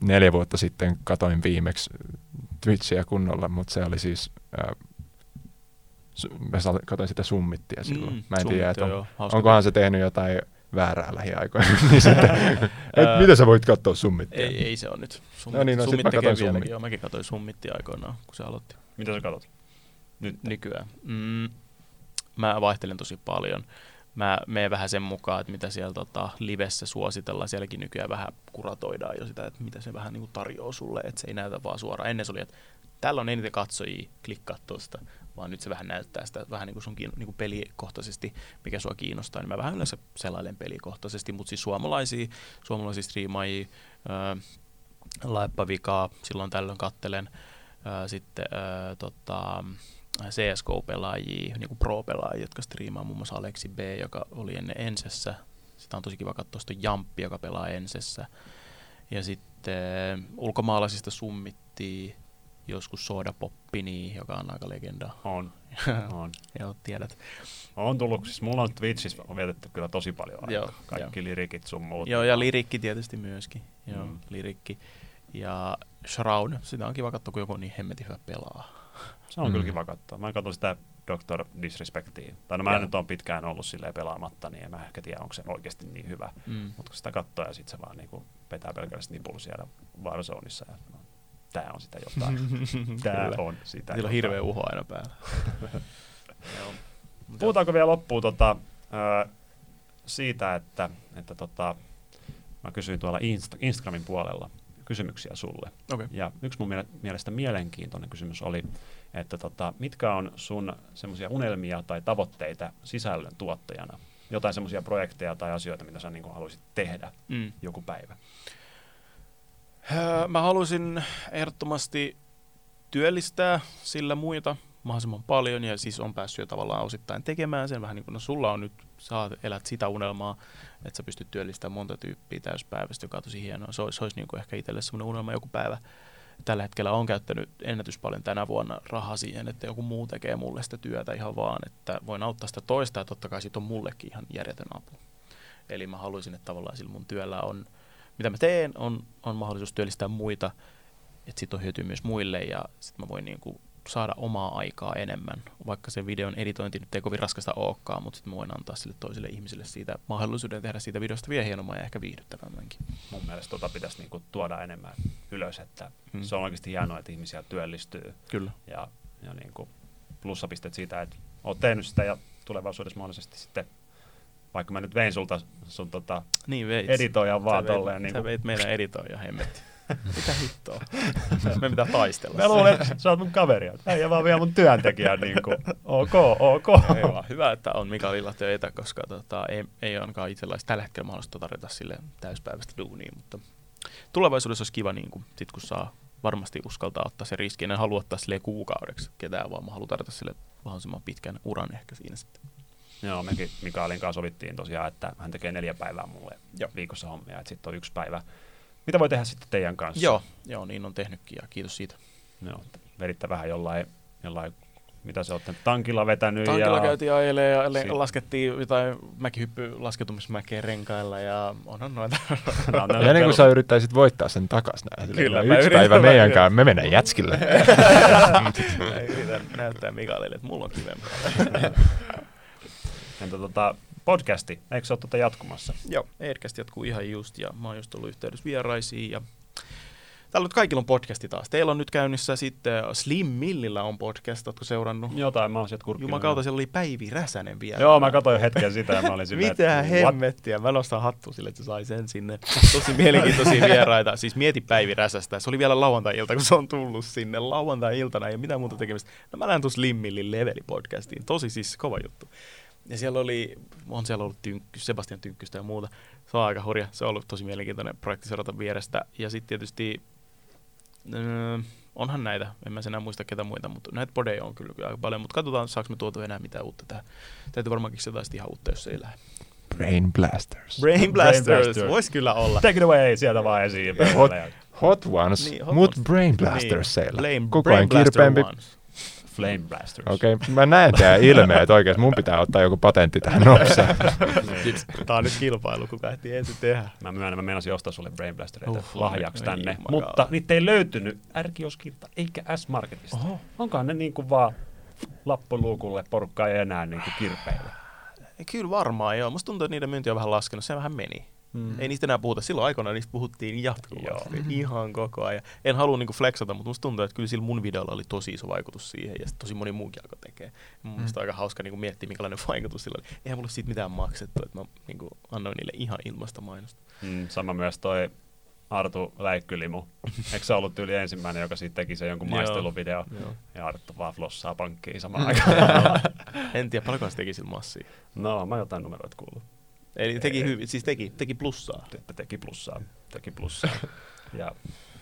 S2: neljä vuotta sitten katoin viimeksi Twitchiä kunnolla, mutta se oli siis, ää, su- mä katoin sitä summittia silloin.
S3: Mm,
S2: mä en tiedä, että on,
S3: joo,
S2: onkohan se tehnyt jotain väärää lähiaikoina. <laughs> niin sitten, et mitä sä voit katsoa summittia?
S3: Ei, ei se on nyt. Summit,
S2: No niin, no
S3: summit
S2: mä
S3: tekee
S2: katoin
S3: vieläkin.
S2: Summit.
S3: Joo, mäkin katsoin summitti aikoinaan, kun se aloitti.
S1: Mitä sä katsot? Nyt.
S3: Nykyään. Mm, mä vaihtelen tosi paljon. Mä menen vähän sen mukaan, että mitä siellä tota, livessä suositellaan. Sielläkin nykyään vähän kuratoidaan jo sitä, että mitä se vähän niin kuin tarjoaa sulle, että se ei näytä vaan suoraan. Ennen se oli, että tällä on eniten katsojia, klikkaa tuosta, vaan nyt se vähän näyttää sitä vähän niin kuin sun kiin- niin kuin pelikohtaisesti, mikä sua kiinnostaa. Niin mä vähän yleensä selailen pelikohtaisesti, mutta siis suomalaisia, suomalaisia striimaajia, ää, Laippavikaa silloin tällöin kattelen, ää, sitten ää, tota, CSGO-pelaajia, niin kuin pro-pelaajia, jotka striimaa muun muassa Aleksi B, joka oli ennen Ensessä. Sitä on tosi kiva katsoa sitä Jamppi, joka pelaa Ensessä. Ja sitten ulkomaalaisista summittiin joskus Soda Poppini, joka on aika legenda.
S1: On. <laughs> on.
S3: Joo, tiedät.
S1: On tullut, siis mulla on Twitchissä on vietetty kyllä tosi paljon aikaa.
S3: Joo,
S1: Kaikki lirikit sun muut.
S3: Joo, ja lirikki tietysti myöskin. Joo,
S1: Mm.
S3: mm. lirikki. Ja Shroud, sitä on kiva katsoa, kun joku on niin hemmetin hyvä pelaa.
S1: Se on
S2: Mm.
S1: kyllä kiva katsoa. Mä katson sitä Dr. Disrespectia. Tai no mä nyt on pitkään ollut silleen pelaamatta, niin en mä ehkä tiedä, onko se oikeasti niin hyvä.
S3: Mm.
S1: Mutta kun sitä katsoo ja sitten se vaan niinku petää pelkästään nipulla siellä Warzoneissa. Ja no, tää on sitä jotain. <laughs> tää
S3: Kyllä.
S1: on sitä
S3: Sillä on hirveä uho aina päällä. <laughs>
S1: Puhutaanko vielä loppuun tota, siitä, että, että tota, mä kysyin tuolla Insta- Instagramin puolella kysymyksiä sulle.
S3: Okei.
S1: Ja yksi mun miele- mielestä mielenkiintoinen kysymys oli, että tota, mitkä on sun semmoisia unelmia tai tavoitteita sisällön tuottajana? Jotain semmoisia projekteja tai asioita, mitä sä niin haluaisit tehdä
S3: Mm.
S1: joku päivä.
S3: Öö, Mä haluaisin ehdottomasti työllistää sillä muita mahdollisimman paljon ja siis on päässyt jo tavallaan osittain tekemään sen vähän niin kuin no sulla on nyt, sä elät sitä unelmaa, että sä pystyt työllistämään monta tyyppiä täyspäivästä, joka on tosi hienoa. Se olisi, se olisi niin kuin ehkä itselle semmoinen unelma joku päivä. Tällä hetkellä on käyttänyt ennätys paljon tänä vuonna rahaa siihen, että joku muu tekee mulle sitä työtä ihan vaan, että voin auttaa sitä toista ja totta kai siitä on mullekin ihan järjetön apu. Eli mä haluaisin, että tavallaan sillä mun työllä on, mitä mä teen, on, on mahdollisuus työllistää muita, että siitä on hyötyä myös muille ja sitten mä voin niinku saada omaa aikaa enemmän, vaikka se videon editointi nyt ei kovin raskasta olekaan, mutta sitten voin antaa sille toiselle ihmiselle siitä mahdollisuuden tehdä siitä videosta vielä hienomman ja ehkä viihdyttävämmänkin.
S1: Mun mielestä tota pitäisi niinku tuoda enemmän ylös, että
S3: Hmm.
S1: mm. se on oikeasti hienoa, että ihmisiä työllistyy.
S3: Kyllä.
S1: Ja, ja niinku plussapisteet siitä, että oot tehnyt sitä ja tulevaisuudessa mahdollisesti sitten, vaikka mä nyt vein sulta sun tota,
S3: Niin veit.
S1: editoijan vaan
S3: Sä veit-
S1: tolleen.
S3: Sä
S1: Niinku,
S3: veit meidän editoija hemmetti. <laughs> Mitä hittoa? <laughs> Me pitää taistella.
S1: mä luulen, että sä oot mun kaveria. Äijä vaan vielä mun työntekijä. Niinku. Ok, ok.
S3: Ei vaan. Hyvä, että on Mika Lilla töitä, koska tota, ei, ei ainakaan itsellä olisi tällä hetkellä mahdollista tarjota sille täyspäiväistä duunia, mutta tulevaisuudessa olisi kiva, niin kun, sit kun saa varmasti uskaltaa ottaa se riski. En halua ottaa sille kuukaudeksi ketään, vaan mä haluan tarjota sille mahdollisimman pitkän uran ehkä siinä sitten.
S1: Joo, mekin Mikaelin kanssa sovittiin tosiaan, että hän tekee neljä päivää mulle
S3: Joo.
S1: viikossa hommia, että sitten on yksi päivä. Mitä voi tehdä sitten teidän kanssa?
S3: Joo, joo, niin on tehnytkin ja kiitos siitä.
S1: Joo, veditte vähän jollain, jollain mitä se olette tankilla vetänyt.
S3: Tankilla
S1: ja...
S3: käytiin ajelemaan ja le-
S1: Si-
S3: laskettiin jotain mäkihyppy lasketumismäkeä renkailla ja onhan noita. <laughs>
S1: No, no,
S2: Ja niin kuin sä yrittäisit voittaa sen takas näin.
S3: Kyllä,
S2: Kyllä,
S3: mä
S2: yksi
S3: yritän
S2: päivä <laughs>
S3: vaan
S2: meidän
S3: kyllä.
S2: kanssa, me mennään jätskille. <laughs>
S3: Mä yritän näyttää Mikaelille, että mulla on kivempaa.
S1: Entä tota, podcasti, eikö se ole tuota jatkumassa?
S3: Joo, Aircast jatkuu ihan just ja mä oon just ollut yhteydessä vieraisiin ja Täällä nyt kaikilla on podcasti taas. Teillä on nyt käynnissä sitten Slim Millillä on podcast, ootko seurannut?
S1: Jotain, mä oon sieltä kurkkinut.
S3: Jumakauta, siellä oli Päivi Räsänen vielä.
S1: Joo, mä katsoin hetken sitä ja mä olin silleen,
S3: Mitä
S1: että what?
S3: hemmettiä. Mä nostan hattu sille, että se sai sen sinne. Tosi mielenkiintoisia <laughs> vieraita. Siis mieti Päivi Räsästä. Se oli vielä lauantai-ilta, kun se on tullut sinne. Lauantai-iltana ei mitään muuta tekemistä. No mä lähden tuossa Limmillin Leveli-podcastiin. Tosi siis kova juttu. Ja siellä oli, on siellä ollut tynkky, Sebastian Tynkkystä ja muuta. Se on aika hurja. Se on ollut tosi mielenkiintoinen projekti seurata vierestä. Ja sitten tietysti öö, onhan näitä, en mä enää muista ketä muita, mutta näitä podeja on kyllä aika paljon, mutta katsotaan saako me tuotu enää mitään uutta tähän. Täytyy varmaan keksiä jotain ihan uutta, jos ei lähde.
S2: Brain Blasters.
S3: Brain Blasters,
S1: Blasters.
S3: vois kyllä olla.
S1: Take it away, sieltä vaan esiin.
S2: Hot, hot Ones,
S3: Niin, Hot
S2: mut
S3: Ones.
S2: Brain Blasters
S3: Niin,
S2: seillä. Koko
S3: Brain
S2: ajan kirpeämpi.
S3: ones.
S1: Flame Blasters.
S2: Okei, okay, mä näen teidän ilmeet oikein. Mun pitää ottaa joku patentti tähän nopsaan.
S1: Niin.
S3: Tää on nyt kilpailu, kuka ehtii ensin tehdä.
S1: Mä myönnän, mä meinasin ostaa sulle Brain Blastereita
S3: Uff,
S1: lahjaksi
S3: ei
S1: tänne,
S3: jumakauta.
S1: mutta niitä ei löytynyt R-kioskilta eikä S-Marketista.
S3: Oho.
S1: Onkaan ne niinku vaan lappuluukulle porukkaa ei enää niinku kirpeillä.
S3: Kyllä varmaan joo. Musta tuntuu, että niiden myynti on vähän laskenut. Se vähän meni.
S1: Mm.
S3: Ei niistä enää puhuta. Silloin aikoinaan niistä puhuttiin jatkuvasti.
S1: Joo.
S3: Ihan koko ajan. En halua niinku flexata, mutta musta tuntuu, että kyllä sillä mun videolla oli tosi iso vaikutus siihen. Ja tosi moni muukin alkoi tekee. Mun mielestä on aika hauska niinku miettiä, minkälainen <laughs> vaikutus sillä oli. Eihän mulle siitä mitään maksettu. Että mä niinku annoin niille ihan ilmasta mainosta.
S1: Mm, sama myös toi Artu Läikkylimu. <laughs> Eikö se ollut yli ensimmäinen, joka siitä teki sen jonkun maisteluvideo?
S3: Joo.
S1: Ja Arttu vaan flossaa pankkiin samaan aikaan. <laughs>
S3: en tiedä, paljonko se teki sillä massia.
S1: no, mä jotain numeroita kuullut.
S3: Eli teki
S1: Ei.
S3: hyvin, siis teki, teki plussaa.
S1: Että teki plussaa. Teki plussaa. <laughs> Ja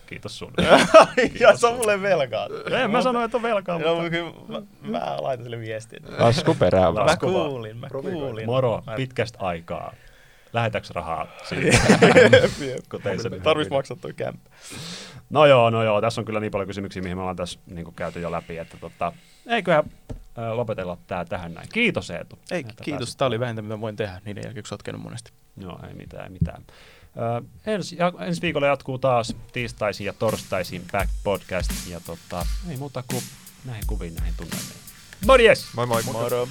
S1: kiitos sun. <laughs>
S3: ja se on mulle velkaa.
S1: En mä sanoin, että on velkaa,
S3: Joo,
S1: mutta...
S3: kyllä mä, mä laitan sille viestin.
S2: Lasku perään vaan.
S3: Mä kuulin, mä kuulin.
S1: Moro, pitkästä aikaa. Lähetäks rahaa siitä? <laughs>
S3: Tarvis maksaa toi kämppä.
S1: No joo, no joo, tässä on kyllä niin paljon kysymyksiä, mihin me ollaan tässä niin käyty jo läpi, että tota, eiköhän lopetella tää tähän näin. Kiitos Eetu.
S3: Ei, kiitos.
S1: pääsit.
S3: Tämä oli vähintä, mitä voin tehdä niiden jälkeen, kun käynyt monesti.
S1: Joo, ei mitään, ei mitään. Ö, ensi, ja, ensi viikolla jatkuu taas tiistaisin ja torstaisin Back Podcast, ja tota, ei muuta kuin näihin kuviin, näihin tunnelmiin. Morjes!
S2: Moi moi.
S3: Moro.